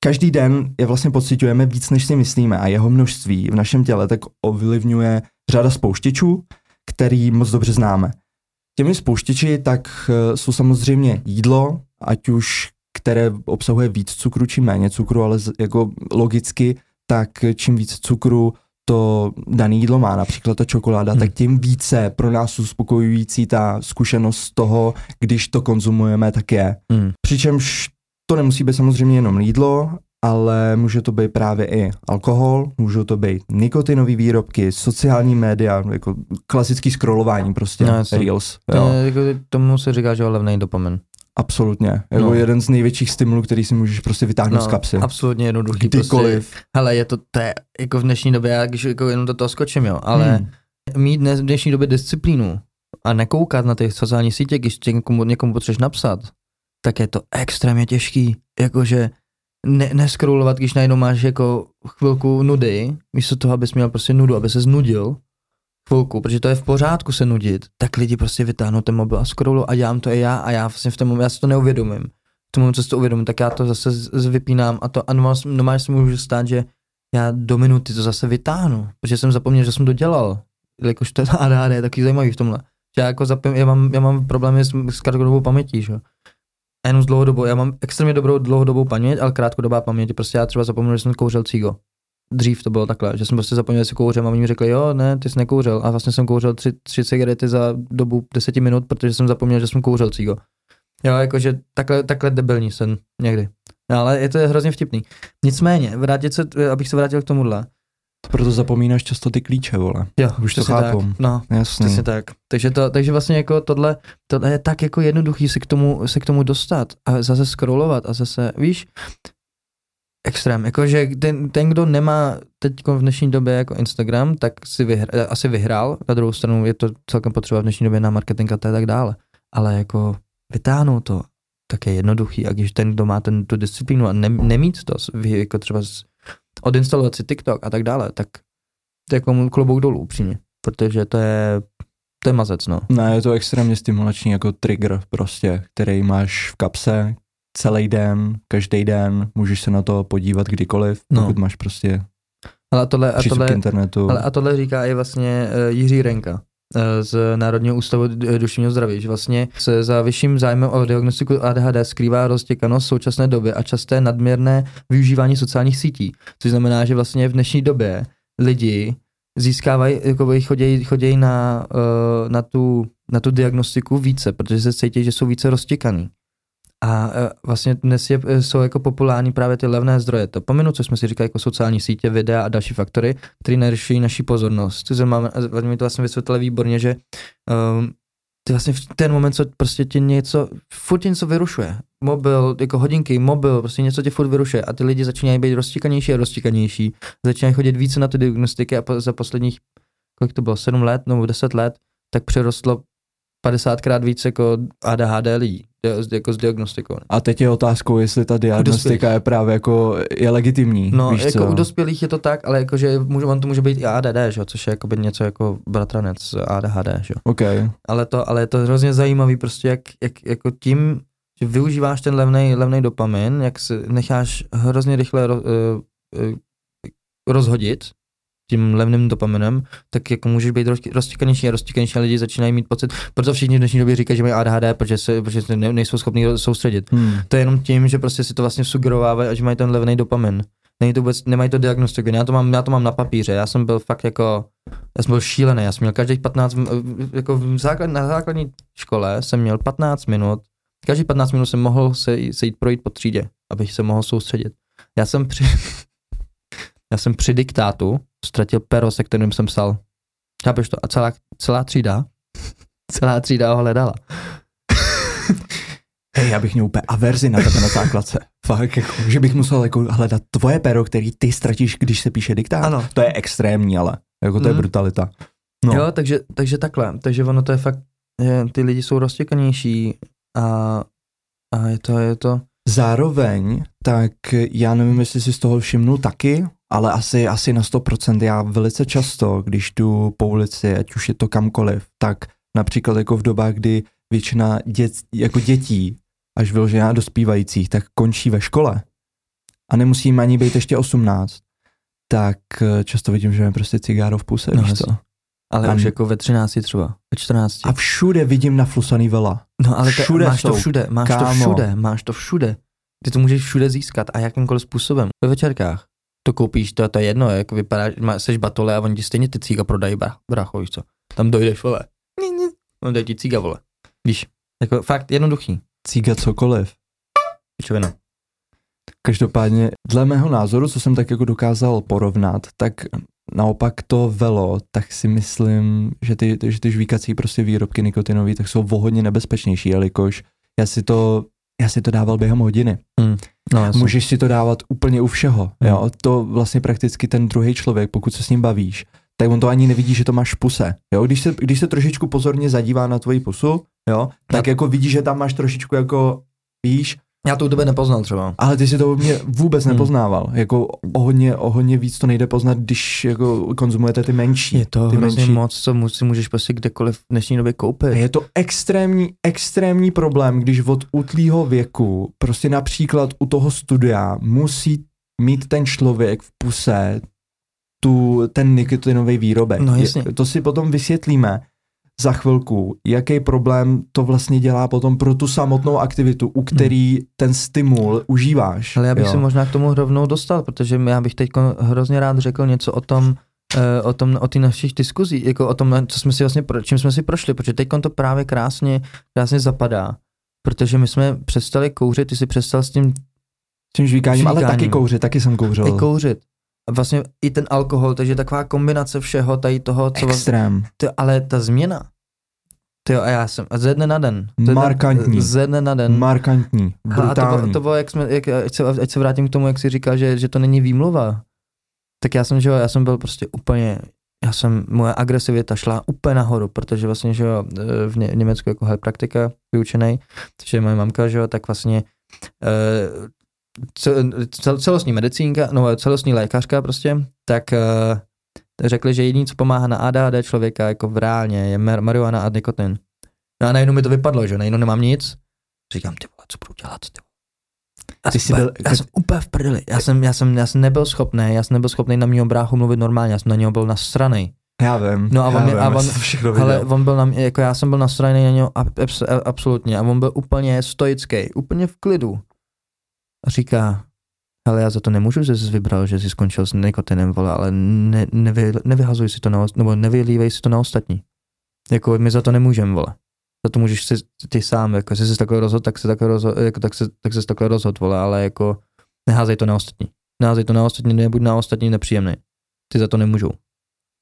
každý den je vlastně pocitujeme víc, než si myslíme a jeho množství v našem těle tak ovlivňuje řada spouštěčů, který moc dobře známe. Těmi spouštěči tak uh, jsou samozřejmě jídlo, ať už které obsahuje víc cukru či méně cukru, ale jako logicky, tak čím víc cukru to dané jídlo má, například ta čokoláda, Hmm. tak tím více pro nás uspokojující ta zkušenost toho, když to konzumujeme, tak je. Mm. Přičemž to nemusí být samozřejmě jenom jídlo, ale může to být právě i alkohol, můžou to být nikotinové výrobky, sociální média, jako klasický scrollování prostě, No, no, reels. To, Jo, jako, tomu se říká, že levný dopamin. absolutně. Jako No. jeden z největších stimulů, který si můžeš prostě vytáhnout z kapsy. absolutně jednoduchý. Kdykoliv. Prostě, hele, je to, je, jako v dnešní době, já když jako jenom do toho skočím, jo, ale Hmm. mít dnes, v dnešní době disciplínu a nekoukat na ty sociální sítě, když tě někomu, někomu potřebuješ napsat, tak je to extrémně těžký. Jakože ne, neskrolovat, když najednou máš jako chvilku nudy, místo toho, abys měl prostě nudu, aby se znudil chvilku, protože to je v pořádku se nudit, tak lidi prostě vytáhnou ten mobil a scrollují a dělám to i já a já vlastně v tom já si to neuvědomím. V tom co si to uvědomím, tak já to zase vypínám a to a normálně, se může stát, že já do minuty to zase vytáhnu, protože jsem zapomněl, že jsem to dělal. Jakož to ADHD <laughs> je taky zajímavý v tomhle. Já jako zapom, já mám, já mám problémy s, s krátkodobou pamětí, že? A jenom s dlouhodobou, já mám extrémně dobrou dlouhodobou paměť, ale krátkodobá paměť, prostě já třeba zapomněl, že jsem kouřil cígo. Dřív to bylo takhle, že jsem prostě zapomněl, že si kouřím a oni mi řekli, jo, ne, ty jsi nekouřil. A vlastně jsem kouřil tři, tři cigarety za dobu deseti minut, protože jsem zapomněl, že jsem kouřil cígo. Jo, jakože takhle, takhle debilní jsem někdy. No, ale je to hrozně vtipný. Nicméně, vrátit se, abych se vrátil k tomuhle. Proto zapomínáš často ty klíče, vole. Jo, Už to chápu. Tak. No, Jasný. přesně tak. Takže, to, takže vlastně jako tohle, tohle je tak jako jednoduchý se k tomu, se k tomu dostat a zase scrollovat a zase, víš, extrém. Jakože ten, ten, kdo nemá teď v dnešní době jako Instagram, tak si vyhr, asi vyhrál. Na druhou stranu je to celkem potřeba v dnešní době na marketing a tak dále. Ale jako vytáhnout to, tak je jednoduchý. A když ten, kdo má ten, tu disciplínu a ne, nemít to, jako třeba odinstalovat si TikTok a tak dále, tak to je jako klobouk dolů upřímně. Protože to je, to je mazec, no. Ne, je to extrémně stimulační jako trigger prostě, který máš v kapse celý den, každý den, můžeš se na to podívat kdykoliv, No. pokud máš prostě Ale a tohle, a tohle, k internetu. ale a tohle říká i vlastně uh, Jiří Renka z Národního ústavu d- duševního zdraví, že vlastně se za vyšším zájmem o diagnostiku ADHD skrývá roztěkanost současné doby a časté nadměrné využívání sociálních sítí. Což znamená, že vlastně v dnešní době lidi získávají, jako chodějí, chodějí na, uh, na, tu, na tu diagnostiku více, protože se cítí, že jsou více roztěkaný. A e, vlastně dnes je, e, jsou jako populární právě ty levné zdroje. To pominu, co jsme si říkali, jako sociální sítě, videa a další faktory, které narušují naši pozornost. Znamená, a mi to vlastně vysvětlili výborně, že um, ty vlastně v ten moment, co prostě ti něco, furt něco vyrušuje. Mobil, jako hodinky, mobil, prostě něco tě furt vyrušuje a ty lidi začínají být roztíkanější a roztíkanější. Začínají chodit více na ty diagnostiky a po, za posledních, kolik to bylo, 7 let nebo 10 let, tak přerostlo 50krát víc jako ADHD lidí, jako s diagnostikou. A teď je otázkou, jestli ta diagnostika je právě jako je legitimní. No, víš jako co? u dospělých je to tak, ale jakože může, on to může být i ADD, že? což je jakoby něco jako bratranec ADHD, že? jo. OK. Ale to, ale je to hrozně zajímavý prostě, jak, jak jako tím, že využíváš ten levný levný dopamin, jak se necháš hrozně rychle ro, uh, uh, rozhodit tím levným dopaminem, tak jako můžeš být roz- roztěkanější a roztěkanější a lidi začínají mít pocit, proto všichni v dnešní době říkají, že mají ADHD, protože se, protože se ne, nejsou schopni soustředit. Hmm. To je jenom tím, že prostě si to vlastně sugerovávají a že mají ten levný dopamin. Není to vůbec, nemají to diagnostiku, já to, mám, já to mám na papíře, já jsem byl fakt jako, já jsem byl šílený, já jsem měl každých 15, m- jako v základ, na základní škole jsem měl 15 minut, každý 15 minut jsem mohl se, se jít projít po třídě, abych se mohl soustředit. Já jsem při, <laughs> já jsem při diktátu ztratil pero, se kterým jsem psal. Chápeš to? A celá, celá třída, <laughs> celá třída ho hledala. <laughs> Hej, já bych měl úplně averzi na tebe na základce. Fakt, jako, že bych musel jako hledat tvoje pero, který ty ztratíš, když se píše diktát. Ano. To je extrémní, ale jako to je Mhm. brutalita. No. No. Jo, takže, takže takhle. Takže ono to je fakt, že ty lidi jsou roztěkanější a, a je to, je to, Zároveň, tak já nevím, jestli si z toho všimnul taky, ale asi, asi na 100%. Já velice často, když jdu po ulici, ať už je to kamkoliv, tak například jako v dobách, kdy většina dět, jako dětí, až vyložená dospívajících, tak končí ve škole a nemusí ani být ještě 18, tak eh, často vidím, že je prostě cigáro v puse, No, víš co? ale A už jako ve 13 třeba, ve 14. A všude vidím naflusaný vela. no ale to, všude máš to jsou. všude, máš Kámo. to všude, máš to všude. Ty to můžeš všude získat a jakýmkoliv způsobem. Ve večerkách. To koupíš, to, to je jedno, jako vypadá, má, seš batole a oni ti stejně ty cíga prodají, bra, bracho, víš co. Tam dojdeš, vole. On dají ti cíga, vole. Víš, jako fakt jednoduchý. Cíga cokoliv. Pičovina. Každopádně, dle mého názoru, co jsem tak jako dokázal porovnat, tak naopak to velo, tak si myslím, že ty, že ty žvíkací prostě výrobky nikotinové, tak jsou o hodně nebezpečnější, jelikož já si to, já si to dával během hodiny. No, jasně. Můžeš si to dávat úplně u všeho, Hmm. jo, to vlastně prakticky ten druhý člověk, pokud se s ním bavíš, tak on to ani nevidí, že to máš v puse, jo, když se, když se trošičku pozorně zadívá na tvoji pusu, jo, tak jako vidí, že tam máš trošičku jako, víš, Já to u tebe nepoznal třeba. ale ty si to u mě vůbec Hmm. nepoznával. Jako o hodně, o hodně víc to nejde poznat, když jako konzumujete ty menší. Je to ty hrozně menší. moc, co si můžeš prostě kdekoliv v dnešní době koupit. Je to extrémní, extrémní problém, když od útlýho věku, prostě například u toho studia, musí mít ten člověk v puse tu, ten nikotinový výrobek. No jasně. Je, to si potom vysvětlíme za chvilku, jaký problém to vlastně dělá potom pro tu samotnou aktivitu, u který ten stimul užíváš. Ale já bych jo. se možná k tomu rovnou dostal, protože já bych teď hrozně rád řekl něco o tom, eh, o tom, o těch našich diskuzí, jako o tom, co jsme si vlastně, čím jsme si prošli, protože teď to právě krásně, krásně zapadá, protože my jsme přestali kouřit, ty jsi přestal s tím tím žvíkáním, ale žvíkáním. taky kouřit, taky jsem kouřil. i kouřit. Vlastně i ten alkohol, takže taková kombinace všeho tady toho, co vlastně, Extrém. ty, ale ta změna, ty jo, a já jsem, a ze dne na den. Ze dne, Markantní. Ze dne na den. Markantní, Hele, A to, brutální. bylo- to bylo, jak jsme, jak, ať, se, ať se vrátím k tomu, jak jsi říkal, že, že to není výmluva. Tak já jsem, že jo, já jsem byl prostě úplně, já jsem, moje agresivita šla úplně nahoru, protože vlastně, že jo, v, Ně, v Německu jako praktika vyučený, takže moje mamka, že jo, tak vlastně eh, celostní medicínka, no celostní lékařka prostě, tak eh, řekli, že jediný, co pomáhá na ADHD člověka jako v reálně je mar- marihuana a nikotin. No a najednou mi to vypadlo, že najednou nemám nic. Říkám, ty vole, co budu dělat, ty. Já, Ty jsem jsi úplně, byl- já jsem úplně v prdeli. Já jsem, já jsem, já jsem nebyl schopný, já jsem nebyl schopný na mýho bráchu mluvit normálně, já jsem na něho byl nasranej. Já vím. No a já on mě- vím, a já on- všechno Ale on byl na mě, jako já jsem byl nasranej na něho ab, abs, absolutně a on byl úplně stoický, úplně v klidu. A říká, ale já za to nemůžu, že jsi vybral, že jsi skončil s nikotinem, vole, ale ne, nevy, nevyhazuj si to na, nebo nevylívej si to na ostatní. Jako my za to nemůžeme, vole. Za to můžeš si ty sám, jako jsi takhle rozhodl, tak se takhle rozhodl, jako, tak se, tak se takhle rozhodl, vole, ale jako neházej to na ostatní. Neházej to na ostatní, nebuď na ostatní nepříjemný. Ty za to nemůžou.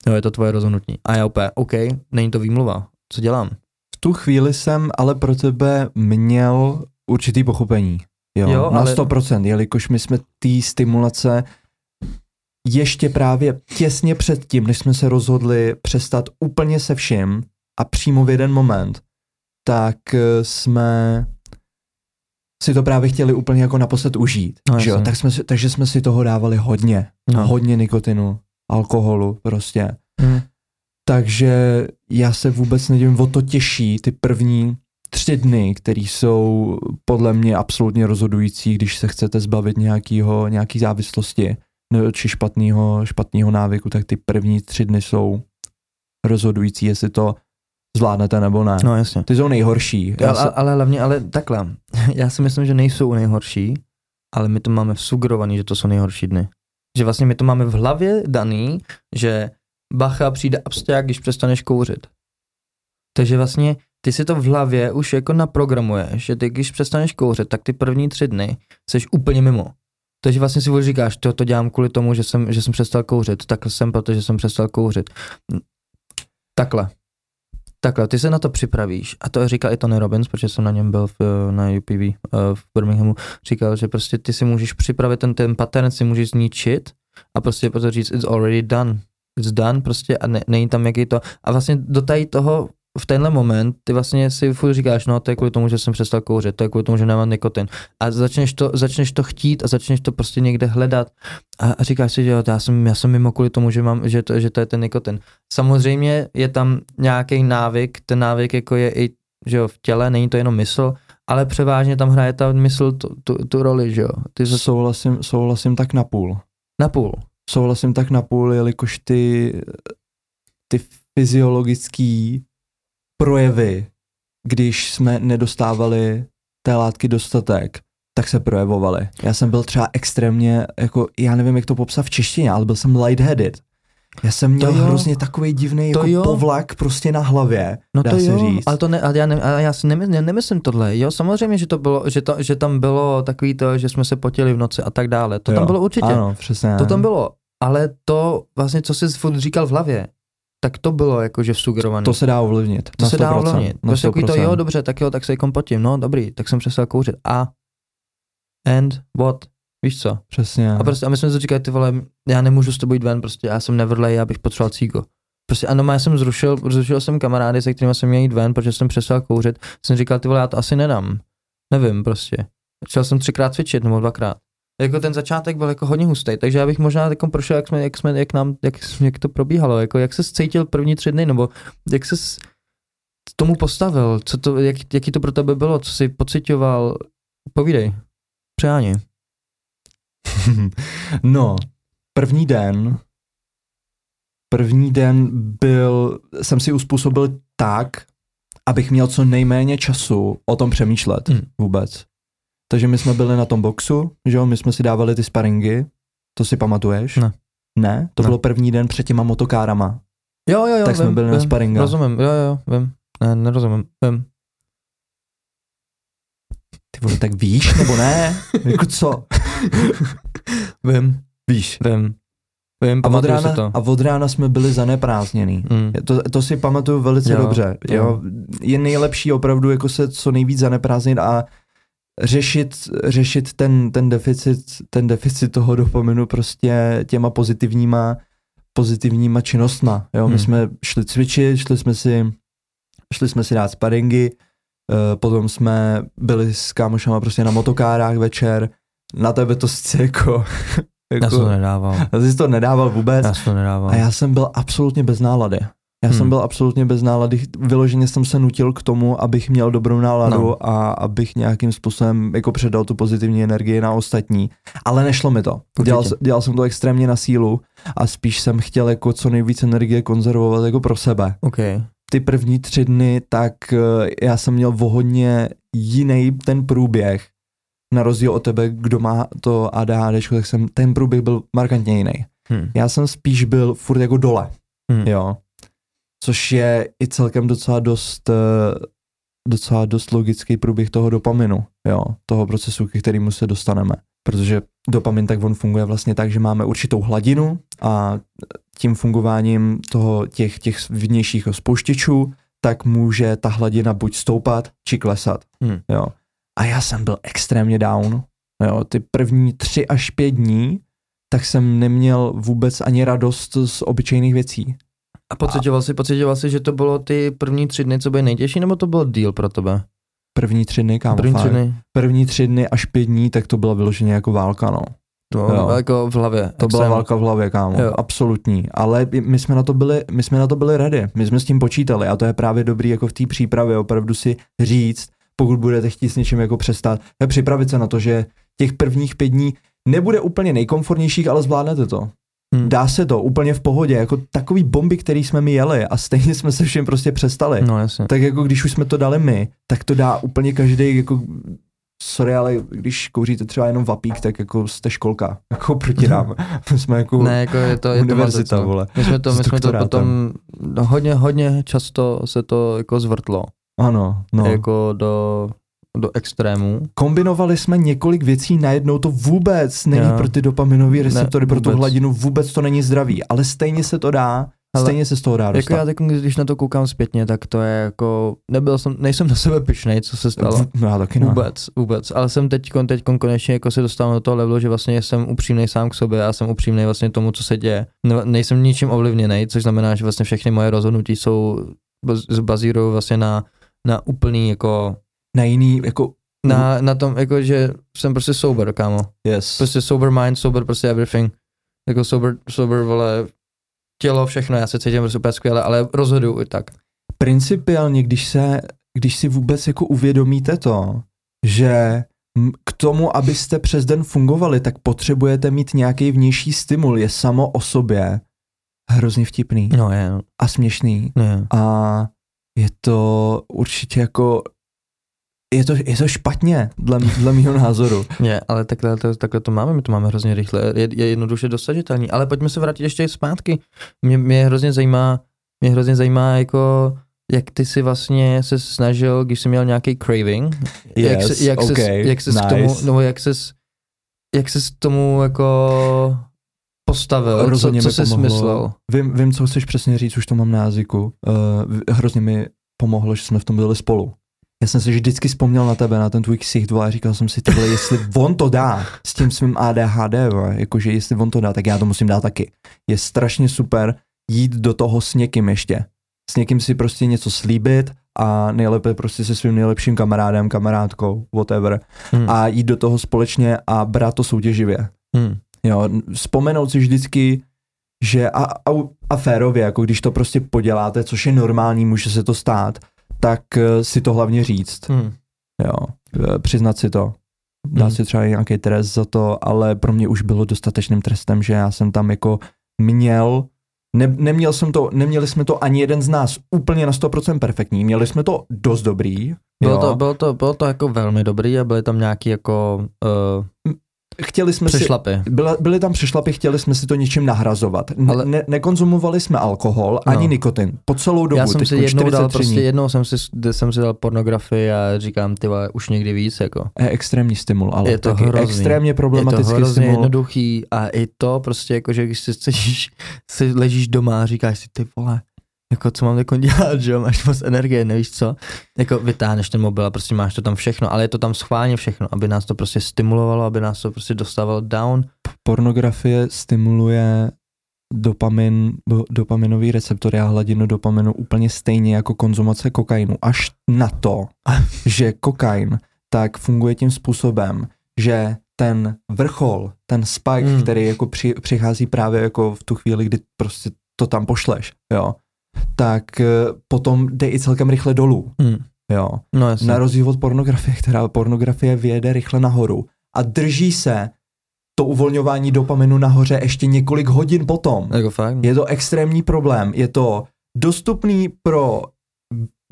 Jo, je to tvoje rozhodnutí. A já úplně, OK, není to výmluva. Co dělám? V tu chvíli jsem ale pro tebe měl určitý pochopení. Jo, Jo, na ale- 100%, jelikož my jsme té stimulace ještě právě těsně před tím, než jsme se rozhodli přestat úplně se vším a přímo v jeden moment, tak eh, jsme si to právě chtěli úplně jako naposled užít. No, že jo? Tak jsme si, takže jsme si toho dávali hodně. No. Hodně nikotinu, alkoholu prostě. Hmm. Takže já se vůbec nedivím, o to těší ty první tři dny, které jsou podle mě absolutně rozhodující, když se chcete zbavit nějakýho, nějaký závislosti. no, či špatného, špatného návyku, tak ty první tři dny jsou rozhodující, jestli to zvládnete nebo ne. No jasně. Ty jsou nejhorší. Já Ale, se, ale hlavně, ale takhle, <laughs> já si myslím, že nejsou nejhorší, ale my to máme vsugerovaný, že to jsou nejhorší dny. Že vlastně my to máme v hlavě daný, že bacha přijde absták, když přestaneš kouřit. Takže vlastně ty si to v hlavě už jako naprogramuješ, že ty když přestaneš kouřit, tak ty první tři dny jsi úplně mimo. Takže vlastně si říkáš, to, to dělám kvůli tomu, že jsem, že jsem přestal kouřit, takhle jsem, protože jsem přestal kouřit. Takhle. Takhle, ty se na to připravíš. A to říkal i Tony Robbins, protože jsem na něm byl v, na UPV uh, v Birminghamu. Říkal, že prostě ty si můžeš připravit ten, ten pattern, si můžeš zničit a prostě prostě říct, it's already done. It's done prostě a ne, není tam jaký to. A vlastně do tady toho v tenhle moment ty vlastně si furt říkáš, no to je kvůli tomu, že jsem přestal kouřit, to je kvůli tomu, že nemám nikotin. A začneš to, začneš to chtít a začneš to prostě někde hledat a, a říkáš si, že jo, já jsem, já jsem mimo kvůli tomu, že, mám, že, to, že to je ten nikotin. Samozřejmě je tam nějaký návyk, ten návyk jako je i že jo, v těle, není to jenom mysl, ale převážně tam hraje ta mysl tu, tu, tu roli, že jo. Ty se souhlasím, souhlasím tak na půl. na půl. Souhlasím tak na půl, jelikož ty, ty fyziologické projevy, když jsme nedostávali té látky dostatek, tak se projevovaly. Já jsem byl třeba extrémně, jako, já nevím, jak to popsat v češtině, ale byl jsem lightheaded. Já jsem měl To jo. hrozně takový divný jako jo. povlak prostě na hlavě, No dá to se jo, říct. ale to ne, ale já, ne, ale já si nemysl, nemyslím tohle. Jo, samozřejmě, že to bylo, že, to, že tam bylo takový to, že jsme se potili v noci a tak dále. To Jo. tam bylo určitě. Ano, přesně. To tam bylo. Ale to vlastně, co jsi furt říkal v hlavě, tak to bylo jakože vsugerované. To se dá ovlivnit. to se dá 100%, ovlivnit. Prostě takový to, 100%. jo, dobře, tak jo, tak se kompotím. No, dobrý, tak jsem přestal kouřit. A and what? Víš co? Přesně. A prostě, a my jsme si říkali, ty vole, já nemůžu s tebou jít ven, prostě já jsem nevrlej, já bych potřeboval cígo. Prostě ano, já jsem zrušil, zrušil jsem kamarády, se kterými jsem měl jít ven, protože jsem přestal kouřit. Jsem říkal, ty vole, já to asi nedám. Nevím prostě. Začal jsem třikrát cvičit, nebo dvakrát. Jako ten začátek byl jako hodně hustý, takže já bych možná jako prošel, jak jsme, jak jsme, jak nám, jak, jak to probíhalo, jako jak se cítil první tři dny, nebo jak se tomu postavil, co to, jak, jaký to pro tebe bylo, co jsi pocitoval, povídej. Přáni. <laughs> no, první den, první den byl, jsem si uspůsobil tak, abych měl co nejméně času o tom přemýšlet Hmm. vůbec. Takže my jsme byli na tom boxu, že jo, my jsme si dávali ty sparingy, to si pamatuješ? Ne. Ne? To Ne. bylo první den před těma motokárama. Jo, jo, jo, tak jsme vím, byli na vím, sparinga. Rozumím, jo, jo, vím. Ne, nerozumím, vím. Ty vole, tak víš nebo ne? <laughs> jako co? Vím, Víš. vím. Vím, A od, rána, to. a od rána jsme byli zaneprázdněný. Mm. To, to si pamatuju velice Jo, dobře. jo. Jo. Je nejlepší opravdu jako se co nejvíc zaneprázdnit a řešit, řešit ten, ten, deficit, ten deficit toho dopaminu prostě těma pozitivníma, pozitivníma činnostma. Jo. My Hmm. jsme šli cvičit, šli jsme si, šli jsme si dát sparingy, eh, potom jsme byli s kámošama prostě na motokárách večer, na tebe to sice jako... <laughs> Já jsem to jako nedával. já to nedával vůbec. Já jsem to nedával. A já jsem byl absolutně bez nálady. Já Hmm. jsem byl absolutně bez nálady. Vyloženě jsem se nutil k tomu, abych měl dobrou náladu No. a abych nějakým způsobem jako předal tu pozitivní energii na ostatní. Ale nešlo mi to. Určitě. Dělal, dělal jsem to extrémně na sílu a spíš jsem chtěl jako co nejvíc energie konzervovat jako pro sebe. OK. Ty první tři dny, tak eh, já jsem měl o hodně jiný ten průběh. Na rozdíl od tebe, kdo má to ADHD, tak jsem, ten průběh byl markantně jiný. Hm. Já jsem spíš byl furt jako dole. Hm. Jo. Což je i celkem docela dost, eh, docela dost logický průběh toho dopaminu, jo, toho procesu, ke kterému se dostaneme. Protože dopamin tak on funguje vlastně tak, že máme určitou hladinu a tím fungováním toho, těch, těch vnějších spouštěčů, tak může ta hladina buď stoupat, či klesat. Hm. Jo. A já jsem byl extrémně down. Jo. Ty první tři až pět dní, tak jsem neměl vůbec ani radost z obyčejných věcí. A pocitoval jsi, pocitoval jsi, že to bylo ty první tři dny, co byly nejtěžší, nebo to byl deal pro tebe? První tři dny, kámo, první tři dny? první tři dny až pět dní, tak to byla vyloženě jako válka, no. To Jo. jako v hlavě. To byla extrém. válka v hlavě, kámo, Jo. absolutní. Ale my jsme na to byli, my jsme na to byli ready, my jsme s tím počítali a to je právě dobrý jako v té přípravě opravdu si říct, pokud budete chtít s něčím jako přestat, připravit se na to, že těch prvních pět dní nebude úplně nejkomfortnějších, ale zvládnete to. Hmm. Dá se to úplně v pohodě, jako takový bomby, který jsme my jeli a stejně jsme se všem prostě přestali. No jasně. Tak jako když už jsme to dali my, tak to dá úplně každý jako sorry, ale když kouříte třeba jenom vapík, tak jako jste školka, <laughs> jako proti nám. <laughs> My jsme jako Ne, jako je to, je to univerzita, no. vole. My jsme to, my jsme to potom, no, hodně, hodně často se to jako zvrtlo, Ano, no. no. jako do, do extrémů. Kombinovali jsme několik věcí najednou, to vůbec není Jo. pro ty dopaminové receptory, Ne, pro tu hladinu, vůbec to není zdravý, ale stejně se to dá, Ale stejně se z toho dá Jako dostat. já teď, když na to koukám zpětně, tak to je jako, nebyl jsem, nejsem na sebe pišnej, co se stalo. No já taky ne. Vůbec, vůbec. Ale jsem teď, teď konečně jako se dostávám do toho levelu, že vlastně jsem upřímný sám k sobě a jsem upřímný vlastně tomu, co se děje. Ne, nejsem ničím ovlivněný, což znamená, že vlastně všechny moje rozhodnutí jsou baz- bazírují vlastně na, na úplný jako Na jiný, jako, na, na tom, jako že jsem prostě sober, kámo. yes. Prostě sober mind, sober prostě everything. Jako sober, sober, vole, tělo, všechno, já se cítím prostě úplně skvěle, ale rozhoduju i tak. principiálně, když se, když si vůbec jako uvědomíte to, že k tomu, abyste přes den fungovali, tak potřebujete mít nějaký vnější stimul, je samo o sobě hrozně vtipný No je, no. a směšný je. a je to určitě jako je to, je to špatně, dle, dle mého názoru. <laughs> Je, ale takhle to, takhle to máme, my to máme hrozně rychle, je, je jednoduše dosažitelný, ale pojďme se vrátit ještě zpátky. Mě, mě hrozně zajímá, mě hrozně zajímá jako, jak ty si vlastně se snažil, když jsi měl nějaký craving, jak, Yes, se, jak, ses, okay, jak ses k nice. tomu, nebo jak ses, jak ses tomu jako postavil, Rozhodně co, co jsi myslel. Vím, vím, co chceš přesně říct, už to mám na jazyku. Uh, hrozně mi pomohlo, že jsme v tom byli spolu. Já jsem si vždycky vzpomněl na tebe, na ten tvůj ksicht, a říkal jsem si, ty vole, jestli on to dá s tím svým ADHD, vole, jakože jestli on to dá, tak já to musím dát taky. Je strašně super jít do toho s někým ještě. S někým si prostě něco slíbit a nejlépe prostě se svým nejlepším kamarádem, kamarádkou, whatever. Hmm. A jít do toho společně a brát to soutěživě. Hmm. Jo, vzpomenout si vždycky, že a, a, a férově, jako když to prostě poděláte, což je normální, může se to stát, tak eh, si to hlavně říct, Hmm. jo, eh, přiznat si to. Dá Hmm. si třeba nějaký trest za to, ale pro mě už bylo dostatečným trestem, že já jsem tam jako měl, ne, neměl jsem to, neměli jsme to ani jeden z nás úplně na 100% perfektní, měli jsme to dost dobrý, Bylo, jo. to, bylo, to, bylo to jako velmi dobrý a byly tam nějaký jako uh, chtěli jsme si, přešlapy. Byla, byly tam přešlapy, chtěli jsme si to něčím nahrazovat. Ne, Ale- ne, nekonzumovali jsme alkohol ani No. nikotin po celou dobu. Já jsem si jednou dal 43 prostě, jednou jsem si, jsem si dal pornografii a říkám, ty vole, už někdy víc, jako. Je extrémní stimul, ale Je to taky hrozný. extrémně Je to problematický hrozně stimul. jednoduchý a i to prostě jako, že když si, chceš, <laughs> si ležíš doma a říkáš si, ty vole, jako co mám jako dělat, že jo, máš moc energie, nevíš co, jako vytáhneš ten mobil a prostě máš to tam všechno, ale je to tam schválně všechno, aby nás to prostě stimulovalo, aby nás to prostě dostávalo down. Pornografie stimuluje dopamin, do, dopaminový receptory a hladinu dopaminu úplně stejně jako konzumace kokainu. Až na to, že kokain tak funguje tím způsobem, že ten vrchol, ten spike, mm. který jako při, přichází právě jako v tu chvíli, kdy prostě to tam pošleš, jo, tak eh, potom jde i celkem rychle dolů, Hmm. jo. No. Na rozdíl od pornografie, která pornografie vyjede rychle nahoru a drží se to uvolňování dopaminu nahoře ještě několik hodin potom. Jako fakt. Je to extrémní problém. Je to dostupný pro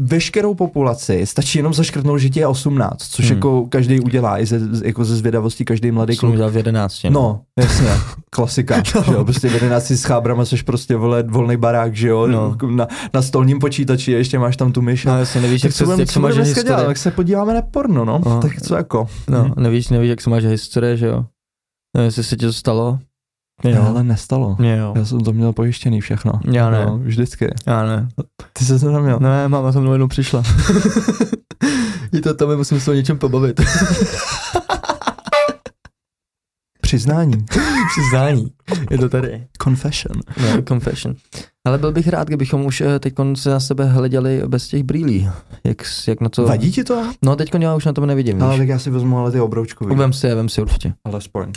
veškerou populaci. Stačí jenom zaškrtnout, že ti je 18, což Hmm. jako každý udělá, i ze, jako ze zvědavosti každý mladý Jsem kluk. udělal v 11. No, jasně, klasika, no. <laughs> že jo, prostě v 11 s chábrama seš prostě, vole, volný barák, že jo, No. na, na stolním počítači, ještě máš tam tu myš. No jasně, nevíš, tak jak co jak se máš dneska dělat, historie. tak se podíváme na porno, no, No. tak co jako. No, Hm. nevíš, nevíš, jak se máš historie, že jo. Nevím, jestli se ti to stalo. Jo. Ale nestalo. Mně jo. Já jsem to měl pojištěný všechno. Já ne. Jo, vždycky. Já ne. Ty jsi to neměl. Ne, máma se mnou jednou přišla. <laughs> I to tam musím se o něčem pobavit. <laughs> Přiznání. Přiznání. Je to tady. Confession. No, confession. Ale byl bych rád, kdybychom už teď se na sebe hleděli bez těch brýlí. Jak, jak na to... Vadí ti to? No, teď já už na tom nevidím. Ale víš. tak já si vezmu ale ty obroučkový. Vem si je, vem si určitě. Alespoň.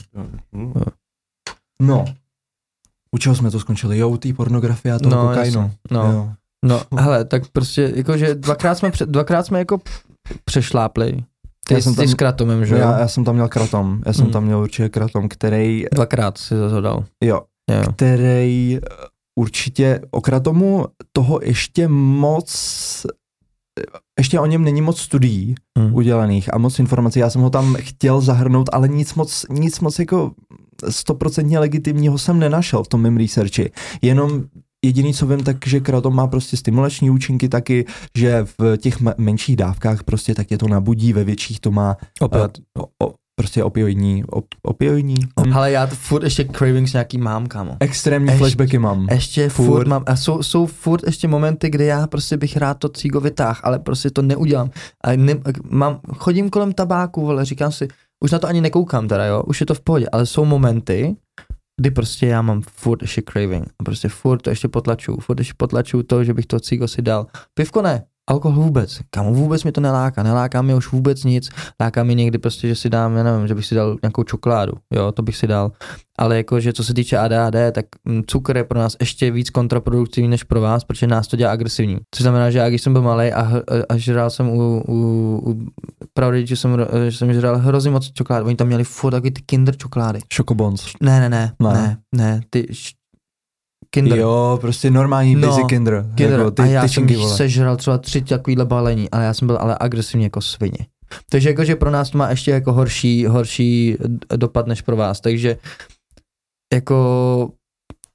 No. U čeho jsme to skončili? Jo, u té pornografie a toho No, kokainu. jasně. No. Jo. No, hele, tak prostě, jakože dvakrát jsme, pře- dvakrát jsme jako přešlápli Ty, Já jsem ty tam- s kratomem, že jo? Já, já jsem tam měl kratom, já jsem Hmm. tam měl určitě kratom, který, Dvakrát si to dal. jo, Jo. který eh, určitě o kratomu toho ještě moc, ještě o něm není moc studií Hmm. udělaných a moc informací. Já jsem ho tam chtěl zahrnout, ale nic moc, nic moc jako stoprocentně legitimního jsem nenašel v tom mém researchi. Jenom jediný, co vím, tak, že kratom má prostě stimulační účinky taky, že v těch me- menších dávkách prostě tak je to nabudí, ve větších to má Opět. o, o, prostě opioidní, op, opioidní. Hm. Ale já furt ještě cravings nějaký mám, kámo. Extrémní Ještě- flashbacky mám. Ještě furt, Furt. mám, a jsou, jsou furt ještě momenty, kdy já prostě bych rád to cígo vytáhl, ale prostě to neudělám. A ne, mám, chodím kolem tabáku, vole, říkám si, už na to ani nekoukám teda, jo, už je to v pohodě, ale jsou momenty, kdy prostě já mám furt ještě craving. A prostě furt to ještě potlačuju, furt ještě potlačuju to, že bych to cigo si dal. Pivko ne, alkohol vůbec, kamo vůbec mi to neláká, neláká mi už vůbec nic, láká mi někdy prostě, že si dám, já nevím, že bych si dal nějakou čokoládu, jo, to bych si dal, ale jakože co se týče ADHD, tak mm, cukr je pro nás ještě víc kontraproduktivní než pro vás, protože nás to dělá agresivní. Což znamená, že já když jsem byl malý a, a žral jsem u, u, u pravdy, že jsem, že jsem žral hrozně moc čokolád, oni tam měli furt taky ty kinder čokolády. Chocobons. Ne, ne, ne, Ne. ne, ne, ty kinder. Jo, prostě normální No, basic kinder. Kinder. Jako ty, a já ty jsem vole. sežral třeba tři takovýhle balení, ale já jsem byl ale agresivní jako svině. Takže jakože pro nás to má ještě jako horší, horší dopad než pro vás, takže jako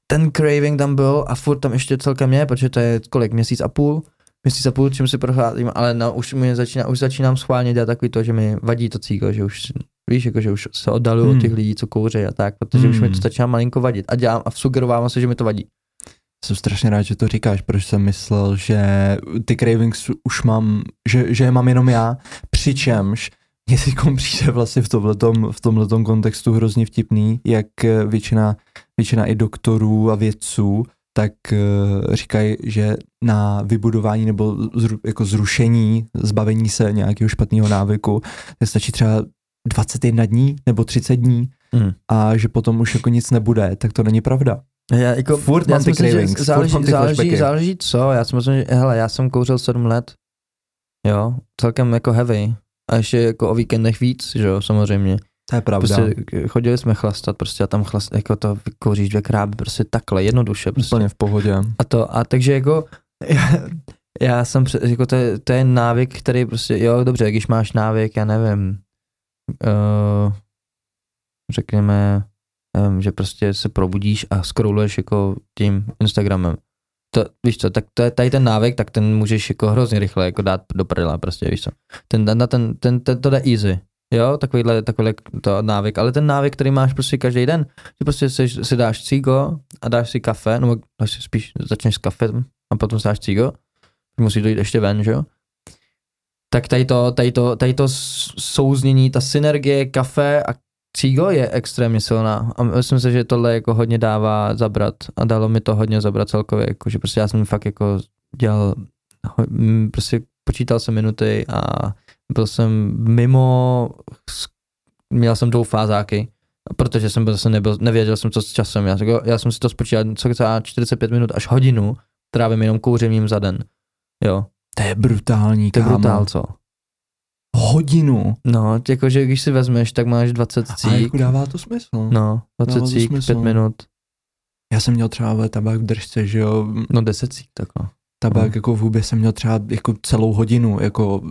ten craving tam byl a furt tam ještě celkem je, protože to je kolik, měsíc a půl, měsíc a půl, čím si procházím, ale no, už, mi začíná, už začínám schválně dělat takový to, že mi vadí to cíko, že už víš, jako, že už se oddaluju Hmm. od těch lidí, co kouří a tak, protože už mi to Hmm. začíná malinko vadit a dělám a sugerovávám se, že mi to vadí. Jsem strašně rád, že to říkáš, protože jsem myslel, že ty cravings už mám, že, že je mám jenom já, přičemž mně teď přijde vlastně v tomhletom, v tomhletom kontextu hrozně vtipný, jak většina, většina i doktorů a vědců tak eh, říkají, že na vybudování nebo zru, jako zrušení, zbavení se nějakého špatného návyku, stačí třeba 21 dní nebo 30 dní Hmm. a že potom už jako nic nebude, tak to není pravda. Já jako, Furt já mám ty myslím, že cravings, furt záleží, mám ty záleží, flashbacky. záleží co, já si myslím, že hele, já jsem kouřil sedm let, jo, celkem jako heavy, a ještě jako o víkendech víc, že jo, samozřejmě. To je pravda. Prostě chodili jsme chlastat, prostě a tam chlast, jako to vykouříš dvakrát, prostě takhle, jednoduše, prostě. Úplně v pohodě. A to, a takže jako, <laughs> já, já jsem, jako to, je, to je návyk, který prostě, jo, dobře, když máš návyk, já nevím, uh, řekněme, um, že prostě se probudíš a scrolluješ jako tím Instagramem. To, víš co, tak to je tady ten návyk, tak ten můžeš jako hrozně rychle jako dát do prdela prostě, víš co. Ten, ten, ten, ten, ten to jde easy, jo, takovýhle, takovýhle to návyk, ale ten návyk, který máš prostě každý den, že prostě si, si dáš cigo a dáš si kafe, nebo si spíš začneš s kafem a potom si dáš cigo, musí dojít ještě ven, že jo. Tak tady to, tady to, tady to souznění, ta synergie kafe a cigo je extrémně silná. A myslím si, že tohle jako hodně dává zabrat a dalo mi to hodně zabrat celkově, jako, že prostě já jsem fakt jako dělal, prostě počítal jsem minuty a byl jsem mimo, měl jsem dvoufázáky, protože jsem jsem nebyl, nevěděl jsem co s časem, já, jako- já jsem si to spočítal, co za 45 minut až hodinu trávím jenom kouřením za den, jo, To je brutální, to je kámo. brutál, co? Hodinu. No, jakože když si vezmeš, tak máš 20 A cík, jako dává to smysl. no, 20 Dává to cík, smysl. 5 minut, Já jsem měl třeba vole, tabák v držce, že jo. no 10 cík, tak no. Tabák Hmm. jako v hubě jsem měl třeba jako celou hodinu, jako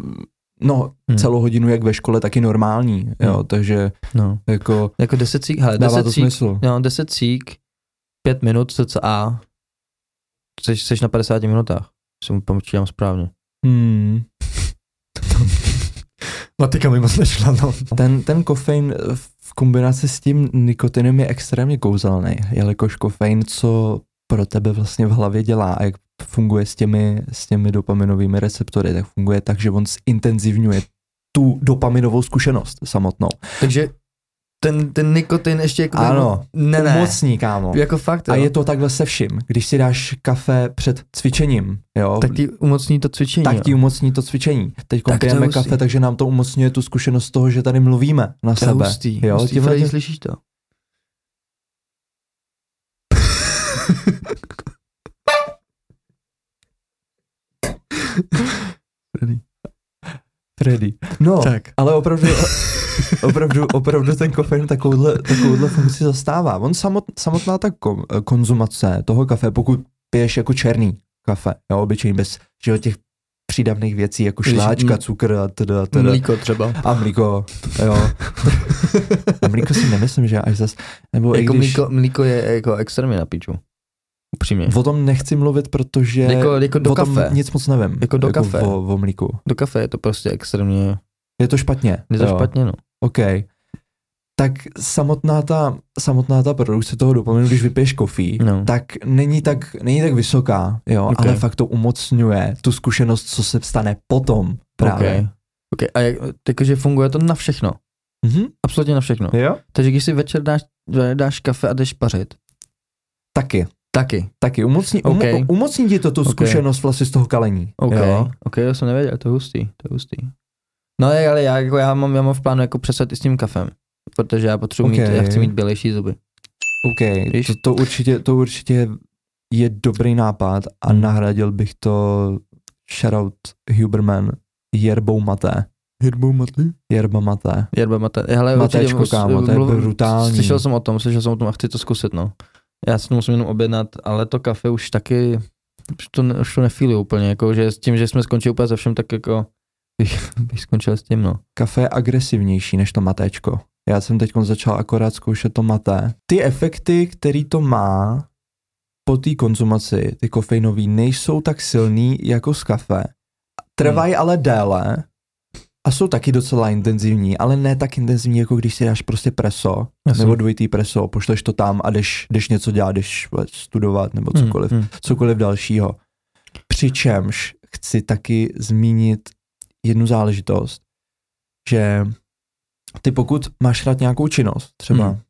no, Hmm. celou hodinu jak ve škole, taky normální, jo, Hmm. takže no. jako Jako 10 cík, hele, dává 10 to cík, smysl. no, 10 cík, 5 minut cca, jsi, jsi na 50 minutách, si mu počítám správně. Hmm. <laughs> Matika mi moc nešla, no. Ten, ten kofein v kombinaci s tím nikotinem je extrémně kouzelný, jelikož kofein, co pro tebe vlastně v hlavě dělá a jak funguje s těmi, s těmi dopaminovými receptory, tak funguje tak, že on zintenzivňuje tu dopaminovou zkušenost samotnou. Takže ten, ten nikotin ještě jako... Ano, ne, ne. Umocní, kámo. Jako fakt, jo. A je to takhle se vším. Když si dáš kafe před cvičením, jo, tak ti umocní to cvičení. tak ti umocní to cvičení. Teď pijeme kafe, takže nám to umocňuje tu zkušenost toho, že tady mluvíme na to sebe. hustý, Jo, hustý. tímhle tím- slyšíš to? <laughs> <laughs> Ready. No, Tak. ale opravdu, <laughs> opravdu, opravdu ten kofein takovouhle, takovouhle funkci zastává. On samot, samotná ta kom, konzumace toho kafe, pokud piješ jako černý kafe, jo, obyčejný, bez že těch přídavných věcí, jako šláčka, cukr a teda, teda. Mlíko třeba. A mlíko, jo. <laughs> A mlíko si nemyslím, že až zas, nebo i Jako když, mlíko, mlíko je jako extrémně na piču. Upřímně. o tom nechci mluvit, protože Jako, jako do o tom kafe. nic moc nevím. Jako do kafe. O, o mlíku. Do kafe je to prostě extrémně, Je to špatně. je to jo. špatně, no. OK. Tak samotná ta, samotná ta produkce toho dopaminu, když vypiješ kofí, No. tak není tak, není tak vysoká, jo, Ok. ale fakt to umocňuje tu zkušenost, co se stane potom právě. Okay. Okay. A jak, takže funguje to na všechno. Mhm. Absolutně na všechno. Jo? Takže když si večer dáš, dáš kafe a jdeš pařit, Taky, taky. taky. Umocní, Ok. umo, umocní ti to tu Ok. zkušenost vlastně z toho kalení. OK, Jo? OK, to jsem nevěděl, to je hustý, to je hustý. No ale já, jako já, mám, já mám v plánu jako přestat i s tím kafem, protože já potřebuji Ok. mít, já chci mít bělejší zuby. OK, Víš? to, to, určitě, to určitě je dobrý nápad a Hmm. nahradil bych to shoutout Huberman yerbou maté. Hirbou matli. Yerba maté. Jerba mate. Hele, Matečko, kámo, to je brutální. Slyšel jsem o tom, slyšel jsem o tom a chci to zkusit, no. Já si to musím jenom objednat, ale to kafe už taky, už to, už to nefíli úplně, jako, že s tím, že jsme skončili úplně ze všem, tak jako <laughs> bych, bych skončil s tím, no. Kafe je agresivnější než to matéčko. Já jsem teď začal akorát zkoušet to maté. Ty efekty, který to má po té konzumaci, ty kofeinový, nejsou tak silný jako z kafe. Trvají ale déle a jsou taky docela intenzivní, ale ne tak intenzivní, jako když si dáš prostě preso, Jasně. nebo dvojitý preso, pošleš to tam a jdeš, jdeš něco dělat, jdeš studovat nebo cokoliv, Hmm, hmm. cokoliv dalšího. Přičemž chci taky zmínit jednu záležitost, že ty pokud máš rád nějakou činnost, třeba Hmm.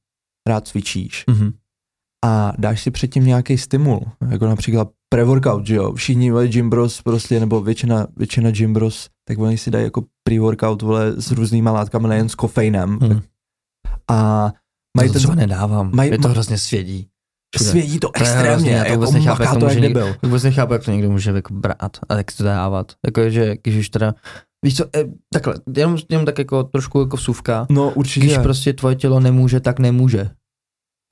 rád cvičíš Mhm. a dáš si předtím nějaký stimul, jako například pre-workout, že jo, všichni vole, gym bros prostě, nebo většina, většina gym bros, tak oni si dají jako pre-workout vole, s různýma látkami, nejen s kofeinem. Hmm. A Mají mají to ten, třeba nedávám, maj- je to hrozně svědí. všude. svědí to To je hrozně, extrémně, já to vůbec jako nechápu, jak to to může někdo-. Vůbec nechápu, jak to někdo může jako brát a jak to dávat. Jako, že když už teda, víš co, eh, takhle, jenom, jenom tak jako trošku jako vsuvka, No určitě. když prostě tvoje tělo nemůže, tak nemůže.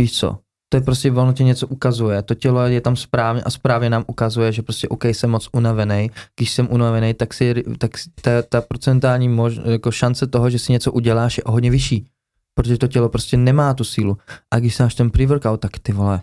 Víš co? To je prostě, ono ti něco ukazuje, to tělo je tam správně a správně nám ukazuje, že prostě OK, jsem moc unavený, když jsem unavený, tak, si, tak ta, ta procentální mož, jako šance toho, že si něco uděláš, je o hodně vyšší. Protože to tělo prostě nemá tu sílu. A když si dáš ten pre-workout, tak ty vole,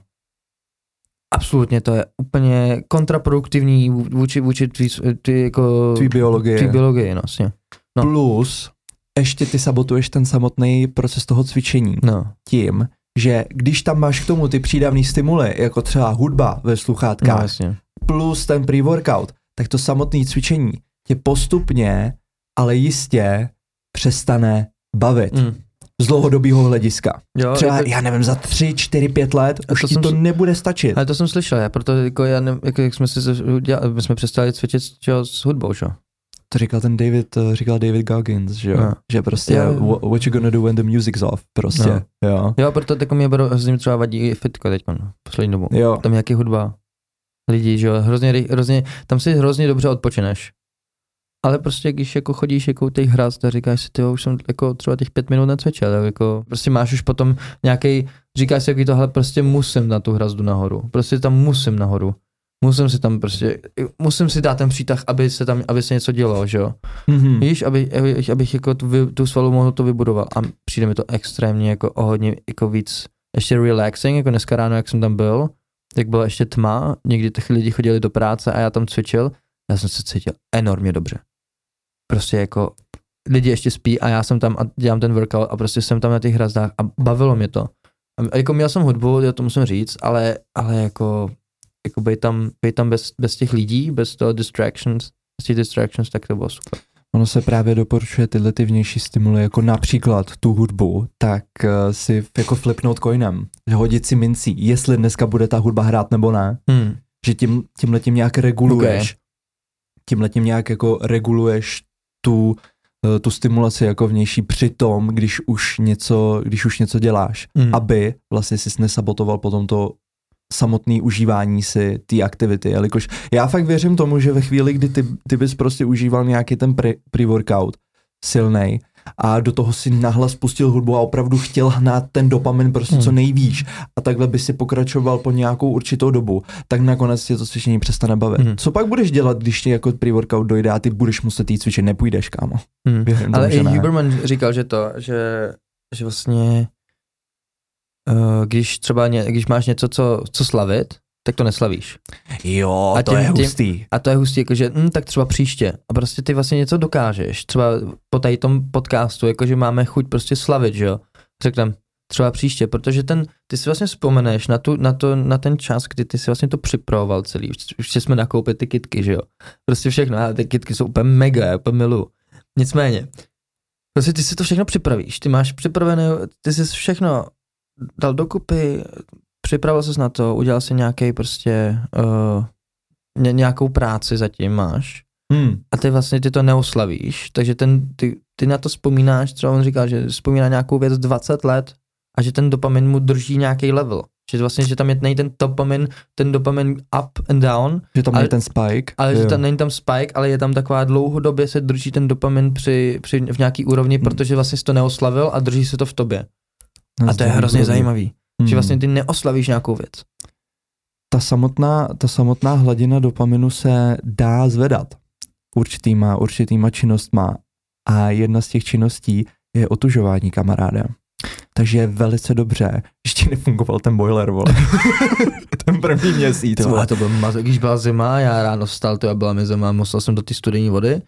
absolutně to je úplně kontraproduktivní vůči, vůči tvý, ty, jako, Tvý biologie. tvý biologii, no, vlastně. no. Plus, ještě ty sabotuješ ten samotný proces toho cvičení No, tím, že když tam máš k tomu ty přídavné stimuly, jako třeba hudba ve no, sluchátkách, jasně. plus ten pre-workout, tak to samotné cvičení tě postupně, ale jistě přestane bavit Mm. z dlouhodobého hlediska. Jo, Třeba, jako- já nevím, za tři, čtyři, pět let A už to ti jsem to nebude stačit. Ale to jsem slyšel, já proto jako já ne, jako jak jsme si udělali, my jsme přestali cvičit čo, s hudbou, čo? To říkal ten David, eh, říkal David Goggins, že jo? No. Že prostě, Jo, jo. what, you gonna do when the music's off, prostě, No. jo. Jo, proto jako mě hrozně třeba vadí i fitko teď, poslední dobu. Jo, Tam nějaký hudba, lidi, že jo, hrozně, hrozně, tam si hrozně dobře odpočineš. Ale prostě, když jako chodíš jako u těch hrazd a říkáš si, ty už jsem jako třeba těch pět minut necvičil, tak jako prostě máš už potom nějaký, říkáš si, jaký tohle prostě musím na tu hrazdu nahoru, prostě tam musím nahoru. Musím si tam prostě, musím si dát ten přítah, aby se tam, aby se něco dělo, že jo. mhm. Víš, aby, aby, abych jako tu, vy, tu svalu mohl to vybudoval a přijde mi to extrémně jako o hodně jako víc ještě relaxing, jako dneska ráno, jak jsem tam byl, tak byla ještě tma, někdy ty lidi chodili do práce a já tam cvičil, já jsem se cítil enormně dobře. Prostě jako lidi ještě spí a já jsem tam a dělám ten workout a prostě jsem tam na těch hrazdách a bavilo mě to. A jako měl jsem hudbu, já to musím říct, ale, ale jako, jako být tam, být tam bez, bez těch lidí, bez toho distractions, bez těch distractions, tak to bylo super. Ono se právě doporučuje tyhle ty vnější stimuly, jako například tu hudbu, tak uh, si jako flipnout coinem, že hodit si mincí, jestli dneska bude ta hudba hrát nebo ne, Hmm. že tím, tímhle tím nějak reguluješ, okay. tímhle tím nějak jako reguluješ tu, eh, tu stimulaci jako vnější při tom, když už něco, když už něco děláš, Hmm. aby vlastně si nesabotoval potom to samotné užívání si té aktivity, jelikož já fakt věřím tomu, že ve chvíli, kdy ty, ty bys prostě užíval nějaký ten pre, pre-workout, silnej a do toho si nahlas pustil hudbu a opravdu chtěl hnát ten dopamin prostě Hmm. co nejvíš a takhle by si pokračoval po nějakou určitou dobu, tak nakonec tě to cvičení přestane bavit. Hmm. Co pak budeš dělat, když ti jako pre-workout dojde a ty budeš muset jít cvičit, nepůjdeš, kámo. Hmm. Věřím Ale tomu, i. Huberman říkal, že to, že, že vlastně když třeba ně, když máš něco, co, co slavit, tak to neslavíš. Jo, A to tím- je tím- hustý. A to je hustý, jakože hm, tak třeba příště. A prostě ty vlastně něco dokážeš. Třeba po tady tom podcastu, jakože máme chuť prostě slavit, že jo. Řekneme, třeba příště, protože ten, ty si vlastně vzpomeneš na, tu, na, to, na ten čas, kdy ty si vlastně to připravoval celý. Už, jsme nakoupili ty kitky, že jo. Prostě všechno, a ty kitky jsou úplně mega, já úplně milu. Nicméně, prostě ty si to všechno připravíš, ty máš připravené, ty jsi všechno dal dokupy, připravil ses na to, udělal si nějaký prostě uh, ně, nějakou práci zatím máš Hmm. a ty vlastně ty to neoslavíš, takže ten, ty, ty na to vzpomínáš, třeba on říká, že vzpomíná nějakou věc 20 let a že ten dopamin mu drží nějaký level. Že vlastně, že tam je nej ten dopamin, ten dopamin up and down, Že tam Ale- je ten spike. ale jo. že tam není tam spike, ale je tam taková dlouhodobě se drží ten dopamin při, při v nějaký úrovni, Hmm. protože vlastně jsi to neoslavil a drží se to v tobě. A to je hrozně zajímavý, Hmm. že vlastně ty neoslavíš nějakou věc. ta samotná, ta samotná hladina dopaminu se dá zvedat určitýma, určitýma činnostma a jedna z těch činností je otužování kamaráde. Takže je velice dobře, ještě nefungoval ten boiler, vole. <laughs> ten první měsíc, vole, to byl maz, když byla zima, já ráno vstal, to byla mi zima, musel jsem do té studené vody.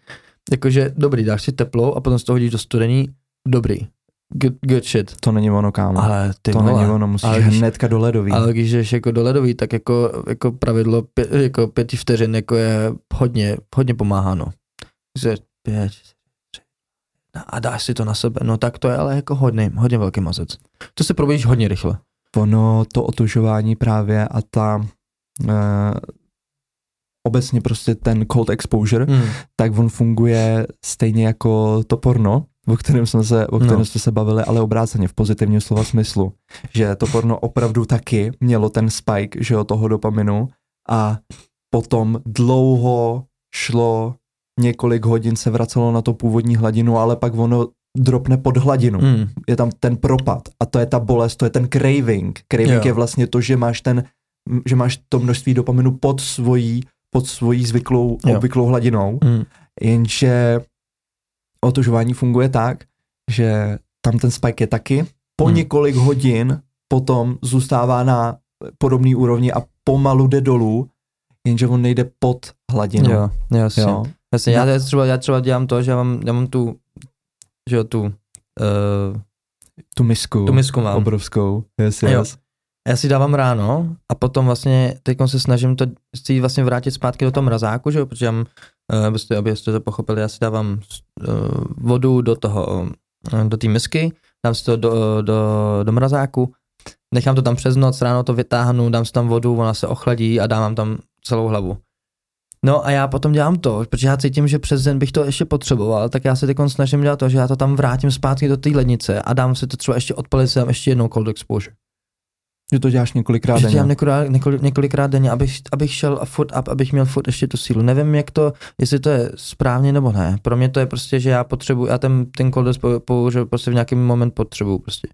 Jakože dobrý, dáš si teplou a potom z toho hodíš do studení, dobrý. Good, good shit. To není ono, kámo. Ale ty to vole, není ono, musíš ale když- hnedka do ledový. ale když jdeš jako do ledový, tak jako, jako pravidlo pě, jako pěti vteřin jako je hodně, hodně pomáhá, no. Že pět, a dáš si to na sebe, no tak to je ale jako hodně, hodně velký mazec. To se probíš hodně rychle. ono, to otužování právě a ta uh, obecně prostě ten cold exposure, Hmm. tak on funguje stejně jako to porno, o kterém jsme se, o kterém No. jsme se bavili, ale obráceně v pozitivním slova smyslu. Že to porno opravdu taky mělo ten spike, že jo, toho dopaminu a potom dlouho šlo, několik hodin se vracelo na to původní hladinu, ale pak ono dropne pod hladinu. Hmm. Je tam ten propad a to je ta bolest, to je ten craving. Craving Jo. je vlastně to, že máš ten, že máš to množství dopaminu pod svojí, pod svojí zvyklou, Jo. obvyklou hladinou. Hmm. Jenže otužování funguje tak, že tam ten spike je taky, po Hmm. několik hodin potom zůstává na podobné úrovni a pomalu jde dolů, jenže on nejde pod hladinu. Jo, jasně. Jo. Jasně, No. já, třeba, já třeba dělám to, že já mám, já mám tu, že jo, tu, uh, Tu misku. tu misku mám. Obrovskou. Yes, Jo. yes. Já si dávám ráno a potom vlastně, teď se snažím to si vlastně vrátit zpátky do toho mrazáku, že jo, protože já mám, abyste, abyste to pochopili, já si dávám uh, vodu do toho, uh, do té misky, dám si to do, do, do mrazáku, nechám to tam přes noc, ráno to vytáhnu, dám si tam vodu, ona se ochladí a dávám tam celou hlavu. No a já potom dělám to, protože já cítím, že přes den bych to ještě potřeboval, tak já se teď snažím dělat to, že já to tam vrátím zpátky do té lednice a dám si to třeba ještě odpalit si tam ještě jednou cold exposure. Že to děláš několikrát Že denně. dělám několik, několik, několikrát denně, abych, abych šel a furt up, abych měl furt ještě tu sílu. Nevím, jak to, jestli to je správně nebo ne. Pro mě to je prostě, že já potřebuji, já ten, ten cold použiju prostě v nějaký moment potřebuju prostě.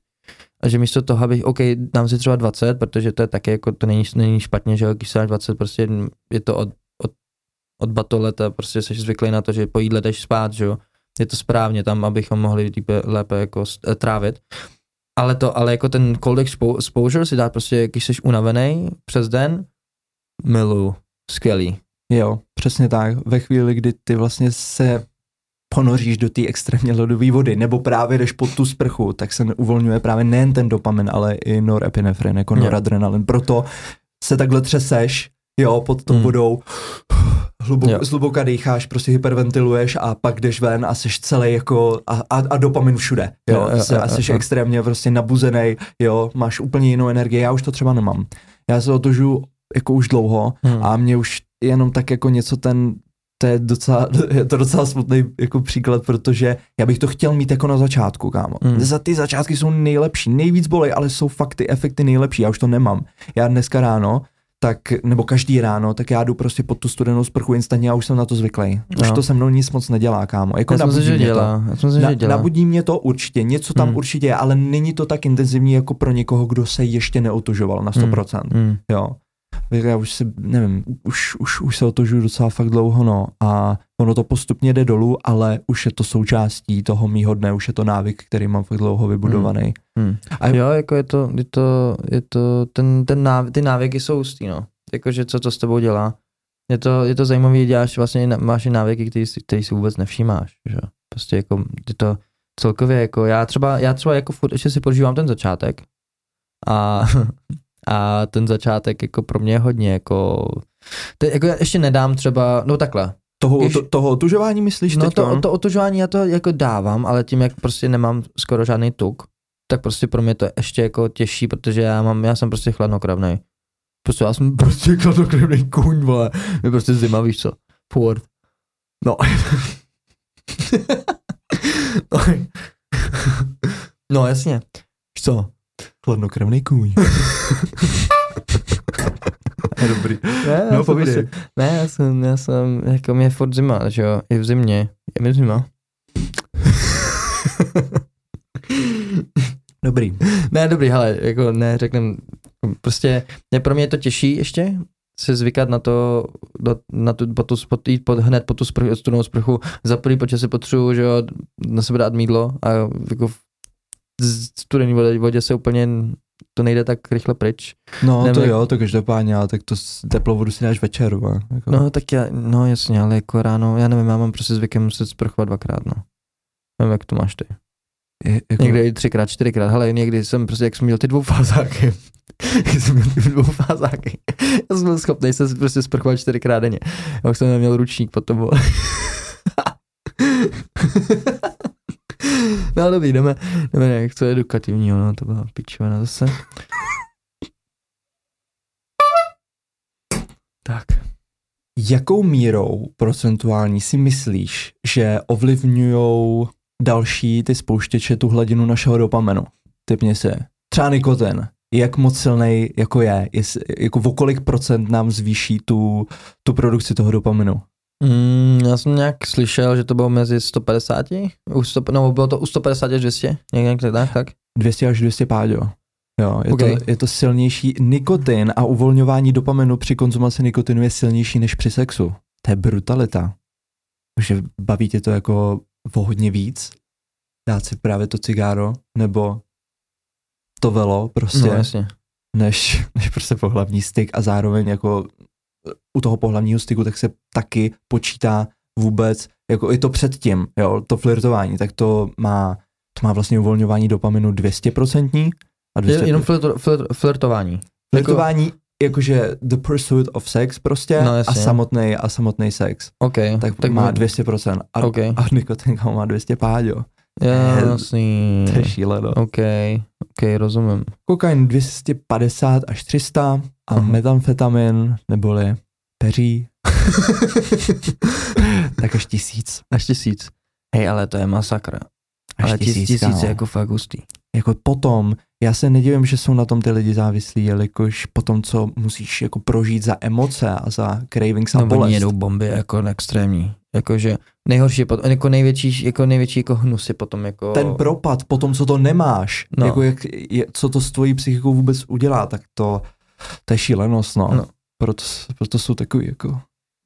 A že místo toho, abych, OK, dám si třeba 20, protože to je taky jako, to není, není špatně, že když si dáš 20, prostě je to od, od, od batolet a prostě jsi zvyklý na to, že po jídle jdeš spát, že jo. Je to správně tam, abychom mohli lépe, lépe jako eh, trávit. Ale to, ale jako ten cold expo- exposure si dát prostě, když jsi unavený přes den, milu, skvělý. Jo, přesně tak. Ve chvíli, kdy ty vlastně se ponoříš do té extrémně ledové vody, nebo právě jdeš pod tu sprchu, tak se uvolňuje právě nejen ten dopamin, ale i norepinefrin, jako noradrenalin. Proto se takhle třeseš, jo, pod tou Hmm. vodou, <sighs> hlubok, Jo. zhluboka dýcháš, prostě hyperventiluješ a pak jdeš ven a jsi celý jako a, a, a dopamin všude, jo, Jo, jo, Se- a jo, jsi jo. extrémně prostě nabuzený, jo, máš úplně jinou energii, já už to třeba nemám. Já se otožu jako už dlouho, Hmm. a mě už jenom tak jako něco ten, to je docela, je to docela smutný jako příklad, protože já bych to chtěl mít jako na začátku, kámo. Mm. Za ty začátky jsou nejlepší, nejvíc bolej, ale jsou fakt ty efekty nejlepší, já už to nemám. Já dneska ráno tak, nebo každý ráno, tak já jdu prostě pod tu studenou sprchu instantně a už jsem na to zvyklý. Už No. to se mnou nic moc nedělá, kámo. Jako Já myslím, nabudí že mě to. dělá. Já myslím, Na, že dělá. nabudí mě to určitě, něco tam Hmm. určitě je, ale není to tak intenzivní jako pro někoho, kdo se ještě neotužoval na 100%. Hmm. Jo. Já už si, nevím, už, už, už se otožuju docela fakt dlouho, no. A ono to postupně jde dolů, ale už je to součástí toho mýho dne, už je to návyk, který mám fakt dlouho vybudovaný. Hmm. A- jo, jako je to, je to, je to ten, ten náv, ty návyky jsou hustý, no. Jakože co to s tebou dělá. Je to, je to zajímavý, děláš vlastně, máš i návyky, který si, který si vůbec nevšímáš, že? Prostě jako, je to celkově jako, já třeba, já třeba jako furt ještě si prožívám ten začátek a, <laughs> a ten začátek jako pro mě je hodně jako, te, jako já ještě nedám třeba, no takhle, Toho, Když- to, toho otužování myslíš No to, to otužování já to jako dávám, ale tím, jak prostě nemám skoro žádný tuk, tak prostě pro mě to je ještě jako těžší, protože já mám, já jsem prostě chladnokrevný. Prostě já jsem prostě chladnokrevný kůň, vole. Je prostě zima, víš co. Furt. No. <laughs> no. <laughs> no jasně. Co? Chladnokrevný kůň. <laughs> je dobrý. Ne, No, já jsem povídej. prostě, ne, já jsem, já jsem, jako mě je furt zima, že jo, i v zimě, je mi zima. <laughs> Dobrý. Ne, dobrý, hele, jako ne, řeknem, prostě ne, pro mě je to těžší ještě se zvykat na to, do, na tu, po tu, po, jít pod, hned po tu sprchu, studenou sprchu, za prvý, protože si potřebuju, že jo, na sebe dát mídlo a jako studený vodě, vodě se úplně, to nejde tak rychle pryč. No Nevím, to jak- jo, to každopádně, ale tak to teplou vodu si dáš večer, va? Jako. No tak já, no jasně, ale jako ráno, já nevím, já mám prostě zvykem muset sprchovat dvakrát, no. Nevím, jak to máš ty. je, jako, Někdy i třikrát, čtyřikrát, hele, někdy jsem prostě, jak jsem měl ty dvoufázáky, <laughs> jak jsem měl ty dvoufázáky, já jsem byl schopný se prostě sprchovat čtyřikrát denně. Já už jsem neměl ručník potom, <laughs> <laughs> No dobrý, jdeme, jdeme nějak, co je edukativního, no, to byla pičovina zase. Tak. Jakou mírou procentuální si myslíš, že ovlivňují další ty spouštěče tu hladinu našeho dopamenu? Typně se. Třeba nikotin. Jak moc silný jako je? Jest, jako o kolik procent nám zvýší tu, tu produkci toho dopaminu? Mm, já jsem nějak slyšel, že to bylo mezi 150, u 100, no bylo to u 150 až 200, nějak tak, tak. 200 až 200 páďo. Jo, je, Okay. to, je to silnější. Nikotin a uvolňování dopaminu při konzumaci nikotinu je silnější než při sexu. To je brutalita. Že baví tě to jako o hodně víc? Dát si právě to cigáro, nebo to velo prostě, No jasně. než, než prostě pohlavní styk a zároveň jako u toho pohlavního styku tak se taky počítá vůbec, jako i to předtím, jo, to flirtování, tak to má, to má vlastně uvolňování dopaminu 200% a 200%. Je, jenom flirto, flirt, flirtování. flirtování, jakože the pursuit of sex prostě No, a samotný a samotný sex, OK. tak, tak má 200% a, OK. a nikotin má 200 páďo. Jasný. To je šíleno. OK, OK, rozumím. Kokain 250 až 300 a Aha. metamfetamin neboli peří <laughs> tak až tisíc. Až tisíc. Hej, ale to je masakr. Až ale tisíc, tisíc kámo. je jako fakt hustý. jako potom, já se nedivím, že jsou na tom ty lidi závislí, jelikož potom, co musíš jako prožít za emoce a za cravings a No, bolest. jedou bomby jako extrémní. Jakože nejhorší, potom, jako největší, jako největší jako hnus je potom jako... Ten propad po tom, co to nemáš, No. jako jak, je, co to s tvojí psychikou vůbec udělá, tak to, to je šílenost, no. No. Proto, proto jsou takový jako,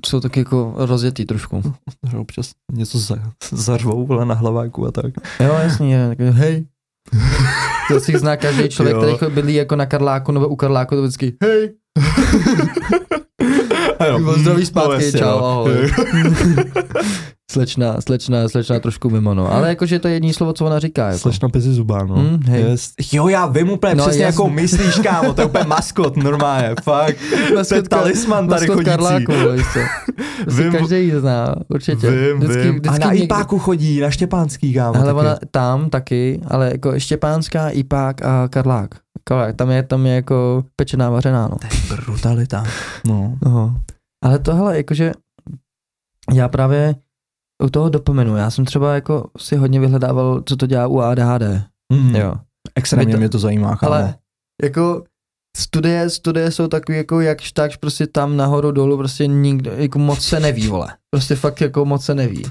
Jsou taky jako rozjetý trošku. že <laughs> občas něco za, zařvou vole na hlaváku a tak. Jo, jasně, tak, hej. <laughs> To si zná každý člověk, Jo. který jako bydlí jako na Karláku nebo u Karláku, to vždycky hej. <laughs> Bylo <laughs> zdraví mm, zpátky, no, čau, no. ahoj. <laughs> slečna, slečna, slečna trošku mimo, no. Ale jakože to je jediný slovo, co ona říká. Jako. Slečna pezi zubá, no. Mm, hej. Yes. Jo, já vím úplně No, no, přesně, jakou myslíš, kámo, to je úplně maskot, normálně, fakt. <laughs> to je talisman tady Maskot chodící. Karláku, co. Prostě Vím. každý ji zná, určitě. Vím, vím. a na někdy- IPáku chodí, na Štěpánský, kámo. Taky. ona tam taky, ale jako Štěpánská, Ipák a Karlák. Karlák, tam je, tam je jako pečená vařená, no. To je brutalita. No. Aha. Ale to hele, jakože já právě u toho dopomenu, já jsem třeba jako si hodně vyhledával, co to dělá u ADHD, Mm. jo. Extrémně to- mě to zajímá, kámo. Ale jako studie, studie jsou takový jako jakž takž prostě tam nahoru dolů prostě nikdo, jako moc se neví, vole. Prostě fakt jako moc se neví.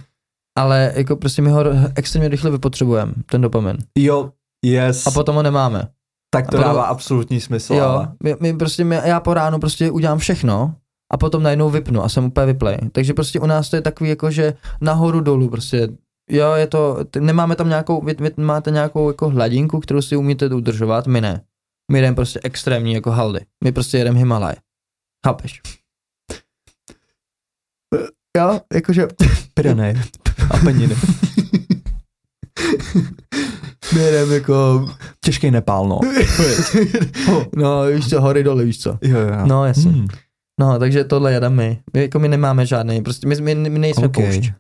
Ale jako prostě my ho extrémně rychle vypotřebujeme, ten dopamin. Jo, yes. A potom ho nemáme. tak to a dává absolutní smysl. Jo, ale- my, my prostě, my, já po ránu prostě udělám všechno a potom najednou vypnu a jsem úplně vyplej. Takže prostě u nás to je takový jako, že nahoru dolů prostě, jo, je to, nemáme tam nějakou, vy, vy máte nějakou jako hladinku, kterou si umíte udržovat, my ne. My jdeme prostě extrémní jako haldy. My prostě jedeme Himalaj. Chápeš? Jo, jakože Pyrenej. Apeniny. My jedeme jako... Těžký Nepál, no. <laughs> no, víš co, hory dole, víš co. Jo, jo. No, jasně. Hmm. No, takže tohle jedeme my. my. Jako my nemáme žádný, prostě my, my, my nejsme OK. okay. poušť.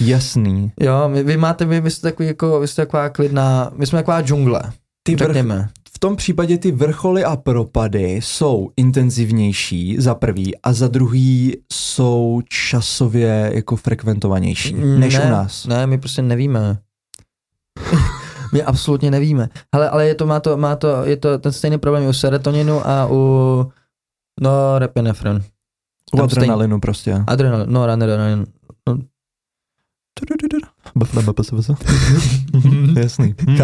Jasný. Jo, vy, vy máte, vy, vy jste takový jako, vy jste taková klidná, my jsme taková džungle, Ty vrch, řekněme. v tom případě ty vrcholy a propady jsou intenzivnější za prvý a za druhý jsou časově jako frekventovanější než ne, u nás. Ne, my prostě nevíme. <laughs> my absolutně nevíme. Hele, ale je to, má to, má to, je to ten stejný problém i u serotoninu a u, no, repinefrin. U adrenalinu prostě. Adrenalin, no, adrenalin. <laughs> Jasný. Hmm.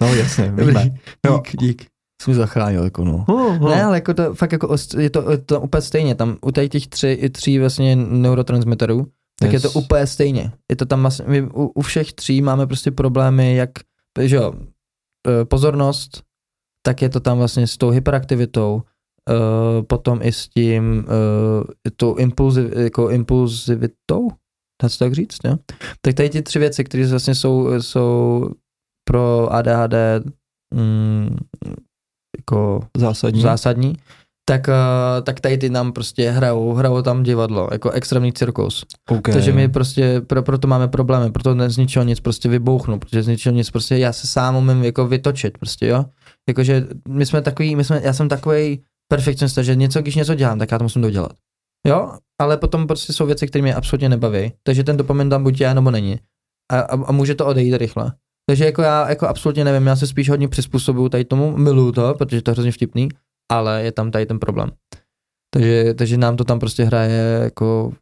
No jasně, víme. Jo. Dík, dík. Jsi mi zachránil, jako no. Oh, Ne, ale jako to fakt jako je to, je to úplně stejně, tam u tady těch tři, tří vlastně neurotransmitterů, tak Yes. je to úplně stejně. Je to tam vlastně, my u, u všech tří máme prostě problémy, jak, že jo, eh, pozornost, tak je to tam vlastně s tou hyperaktivitou, eh, potom i s tím, uh, tou impulziv, jako impulzivitou, dá se tak říct, jo? Tak tady ty tři věci, které vlastně jsou, jsou pro ADHD mm, jako Zásadní. zásadní, tak, uh, tak tady ty nám prostě hrajou, hrajou tam divadlo, jako extrémní cirkus. okay. Takže my prostě, pro, proto máme problémy, proto ne, z ničeho nic prostě vybouchnu, protože z ničeho nic prostě já se sám umím jako vytočit prostě, jo. Jakože my jsme takový, my jsme, já jsem takový perfekcionista, že něco, když něco dělám, tak já to musím dodělat. Jo, ale potom prostě jsou věci, které mě absolutně nebaví, takže ten dopamin tam buď je, nebo není. A, a, a může to odejít rychle. Takže jako já jako absolutně nevím, já se spíš hodně přizpůsobuju tady tomu, miluju to, protože to je hrozně vtipný, ale je tam tady ten problém. Takže, takže nám to tam prostě hraje jako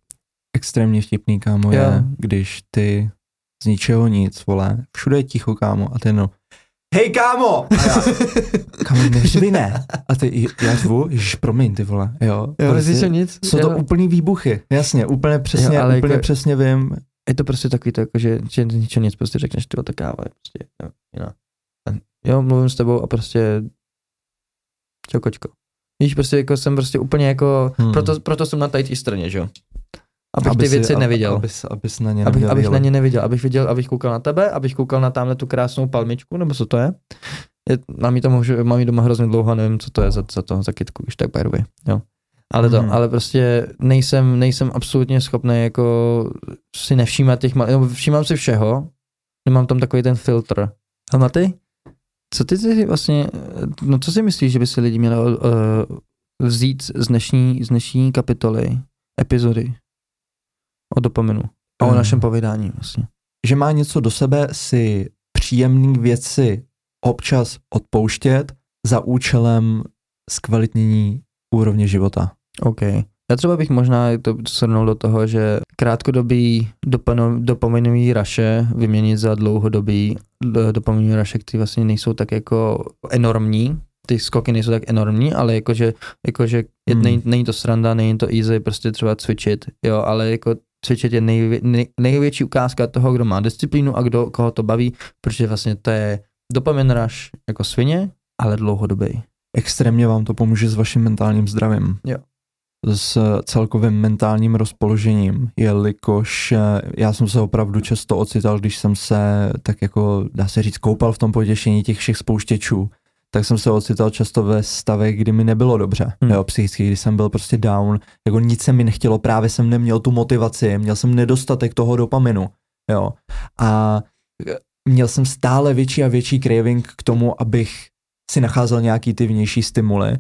Extrémně vtipný, kámo, je, když ty z ničeho nic, vole, všude je ticho, kámo, a ty no, hej, kámo! A já, kámo, neřvi ne. A ty, já řvu, ježiš, promiň, ty vole, jo. Jo, prostě nic. jsou to jo. úplný výbuchy, jasně, úplně přesně, Jo, ale úplně jako- přesně vím, je to prostě takový to, jako, že, ničeho nic prostě řekneš, ty ta káva je prostě, jo, jiná. Jo, mluvím s tebou a prostě čau kočko. Víš, prostě jako jsem prostě úplně jako, Hmm. hmm. proto, proto jsem na tady té straně, že jo. Abych aby ty věci si, neviděl. Aby, abys, abys na ně abych, neměl abych na ně neviděl, abych viděl, abych koukal na tebe, abych koukal na tamhle tu krásnou palmičku, nebo co to je. je mám ji to můžu, mám ji doma hrozně dlouho, nevím, co to je za, za to, za kytku, už tak by the way, jo. Ale to, Mhm. ale prostě nejsem, nejsem absolutně schopný jako si nevšímat těch, mal- nebo všímám si všeho, nemám tam takový ten filtr. A Maty, co ty si vlastně, no co si myslíš, že by si lidi měli uh, vzít z dnešní, z dnešní kapitoly, epizody o dopaminu a o Mhm. našem povídání vlastně. že má něco do sebe si příjemné věci občas odpouštět za účelem zkvalitnění úrovně života. OK. Já třeba bych možná to shrnul do toho, že krátkodobý dopaminový raše vyměnit za dlouhodobý do- dopaminový raše, které vlastně nejsou tak jako enormní, ty skoky nejsou tak enormní, ale jakože, jakože Hmm. nej, není to sranda, není to easy prostě třeba cvičit, jo, ale jako cvičit je nejvě, nej, největší ukázka toho, kdo má disciplínu a kdo, koho to baví, protože vlastně to je dopamin rush jako svině, ale dlouhodobý. Extrémně vám to pomůže s vaším mentálním zdravím. Jo. S celkovým mentálním rozpoložením, jelikož eh, já jsem se opravdu často ocital, když jsem se tak jako, dá se říct, koupal v tom potěšení těch všech spouštěčů, tak jsem se ocital často ve stavech, kdy mi nebylo dobře, Hmm. jo, psychicky, kdy jsem byl prostě down, jako nic se mi nechtělo, právě jsem neměl tu motivaci, měl jsem nedostatek toho dopaminu, jo, a eh, měl jsem stále větší a větší craving k tomu, abych si nacházel nějaký ty vnější stimuly,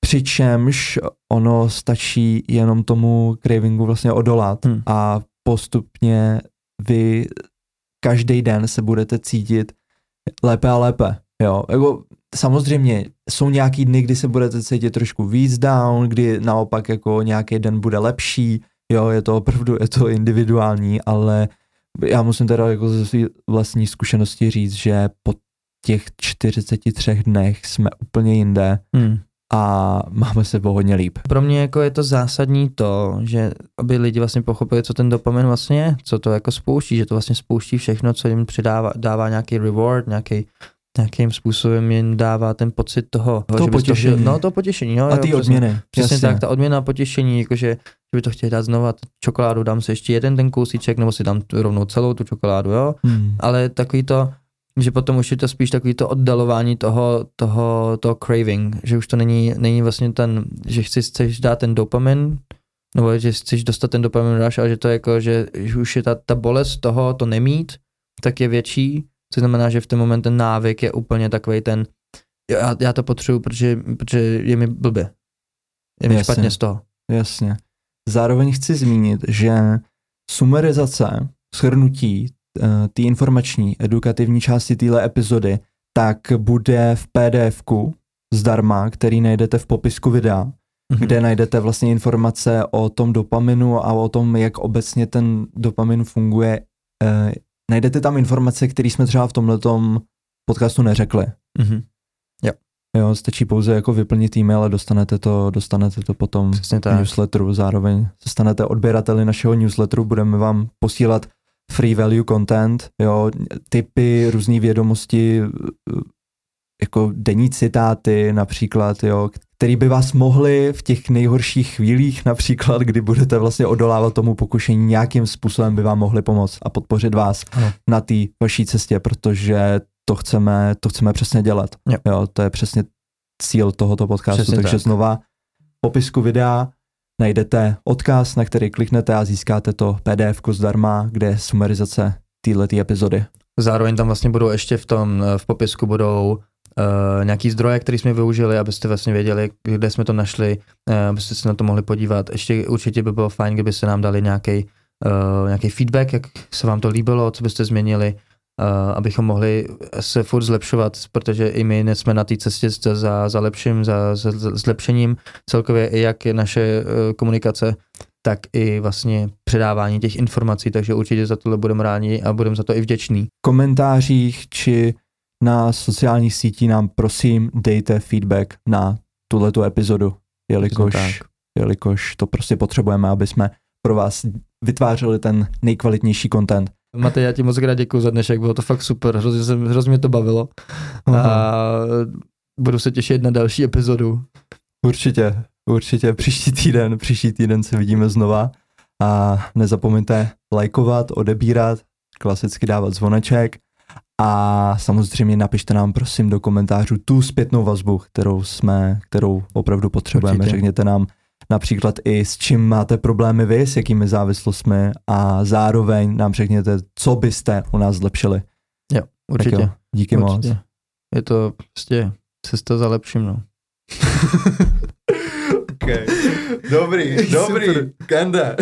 přičemž ono stačí jenom tomu cravingu vlastně odolat Hmm. a postupně vy každý den se budete cítit lépe a lépe. Jo, jako samozřejmě jsou nějaký dny, kdy se budete cítit trošku víc down, kdy naopak jako nějaký den bude lepší, jo, je to opravdu, je to individuální, ale já musím teda jako ze své vlastní zkušenosti říct, že po těch 43 dnech jsme úplně jinde Hmm. a máme se hodně líp. Pro mě jako je to zásadní to, že aby lidi vlastně pochopili, co ten dopamin vlastně je, co to jako spouští, že to vlastně spouští všechno, co jim přidává, dává nějaký reward, nějaký nějakým způsobem jim dává ten pocit toho, To že potěšení. To, no to potěšení, no, A jo, ty přesně. odměny, Přesně jasně. tak, ta odměna potěšení, jakože že by to chtěli dát znova čokoládu, dám si ještě jeden ten kousíček, nebo si dám tu- rovnou celou tu čokoládu, jo. Hmm. Ale takový to, že potom už je to spíš takový to oddalování toho, toho, toho craving, že už to není, není vlastně ten, že chci, chceš dát ten dopamin, nebo že chceš dostat ten dopamin rush, ale že to je jako, že, že už je ta, ta bolest toho, to nemít, tak je větší, což znamená, že v ten moment ten návyk je úplně takový ten, já, já to potřebuji, protože, protože je mi blbě. Je mi Jasně. špatně z toho. Jasně. Zároveň chci zmínit, že sumerizace, shrnutí uh, té informační, edukativní části téhle epizody, tak bude v PDFku zdarma, který najdete v popisku videa, Mhm. kde najdete vlastně informace o tom dopaminu a o tom, jak obecně ten dopamin funguje. Najdete tam informace, které jsme třeba v tomhletom podcastu neřekli. Mhm. Jo, stačí pouze jako vyplnit e-mail a dostanete to, dostanete to potom Přesně v tak. newsletteru. Zároveň se stanete odběrateli našeho newsletteru, budeme vám posílat free value content, jo, typy, různé vědomosti, jako denní citáty například, jo, který by vás mohli v těch nejhorších chvílích například, kdy budete vlastně odolávat tomu pokušení, nějakým způsobem by vám mohli pomoct a podpořit vás Ano. na té vaší cestě, protože to chceme, to chceme přesně dělat. Jo. Jo, to je přesně cíl tohoto podcastu, Přesně takže tak. znova v popisku videa najdete odkaz, na který kliknete a získáte to PDF zdarma, kde je sumarizace této epizody. Zároveň tam vlastně budou ještě v tom, v popisku budou uh, nějaký zdroje, které jsme využili, abyste vlastně věděli, kde jsme to našli, uh, abyste se na to mohli podívat. Ještě určitě by bylo fajn, kdybyste nám dali nějaký uh, nějaký feedback, jak se vám to líbilo, co byste změnili, uh, abychom mohli se furt zlepšovat, protože i my jsme na té cestě za, za, za lepším, za, za zlepšením celkově i jak je naše uh, komunikace, tak i vlastně předávání těch informací, takže určitě za tohle budeme rádi a budeme za to i vděční. V komentářích či na sociálních sítích nám prosím dejte feedback na tuhletu epizodu, jelikož, tak. jelikož to prostě potřebujeme, aby jsme pro vás vytvářeli ten nejkvalitnější content. Matej, já ti moc krát děkuji za dnešek, bylo to fakt super, hrozně, jsem, hrozně mě to bavilo a budu se těšit na další epizodu. Určitě, určitě příští týden, příští týden se vidíme znova a nezapomeňte lajkovat, odebírat, klasicky dávat zvoneček a samozřejmě napište nám prosím do komentářů tu zpětnou vazbu, kterou jsme, kterou opravdu potřebujeme. Určitě. Řekněte nám například i s čím máte problémy vy, s jakými závislostmi a zároveň nám řekněte, co byste u nás zlepšili. Jo, určitě. Tak jo, díky moc. určitě. Je to prostě cesta za lepším, no. <laughs> Okay. Dobrý, <laughs> dobrý. Kende.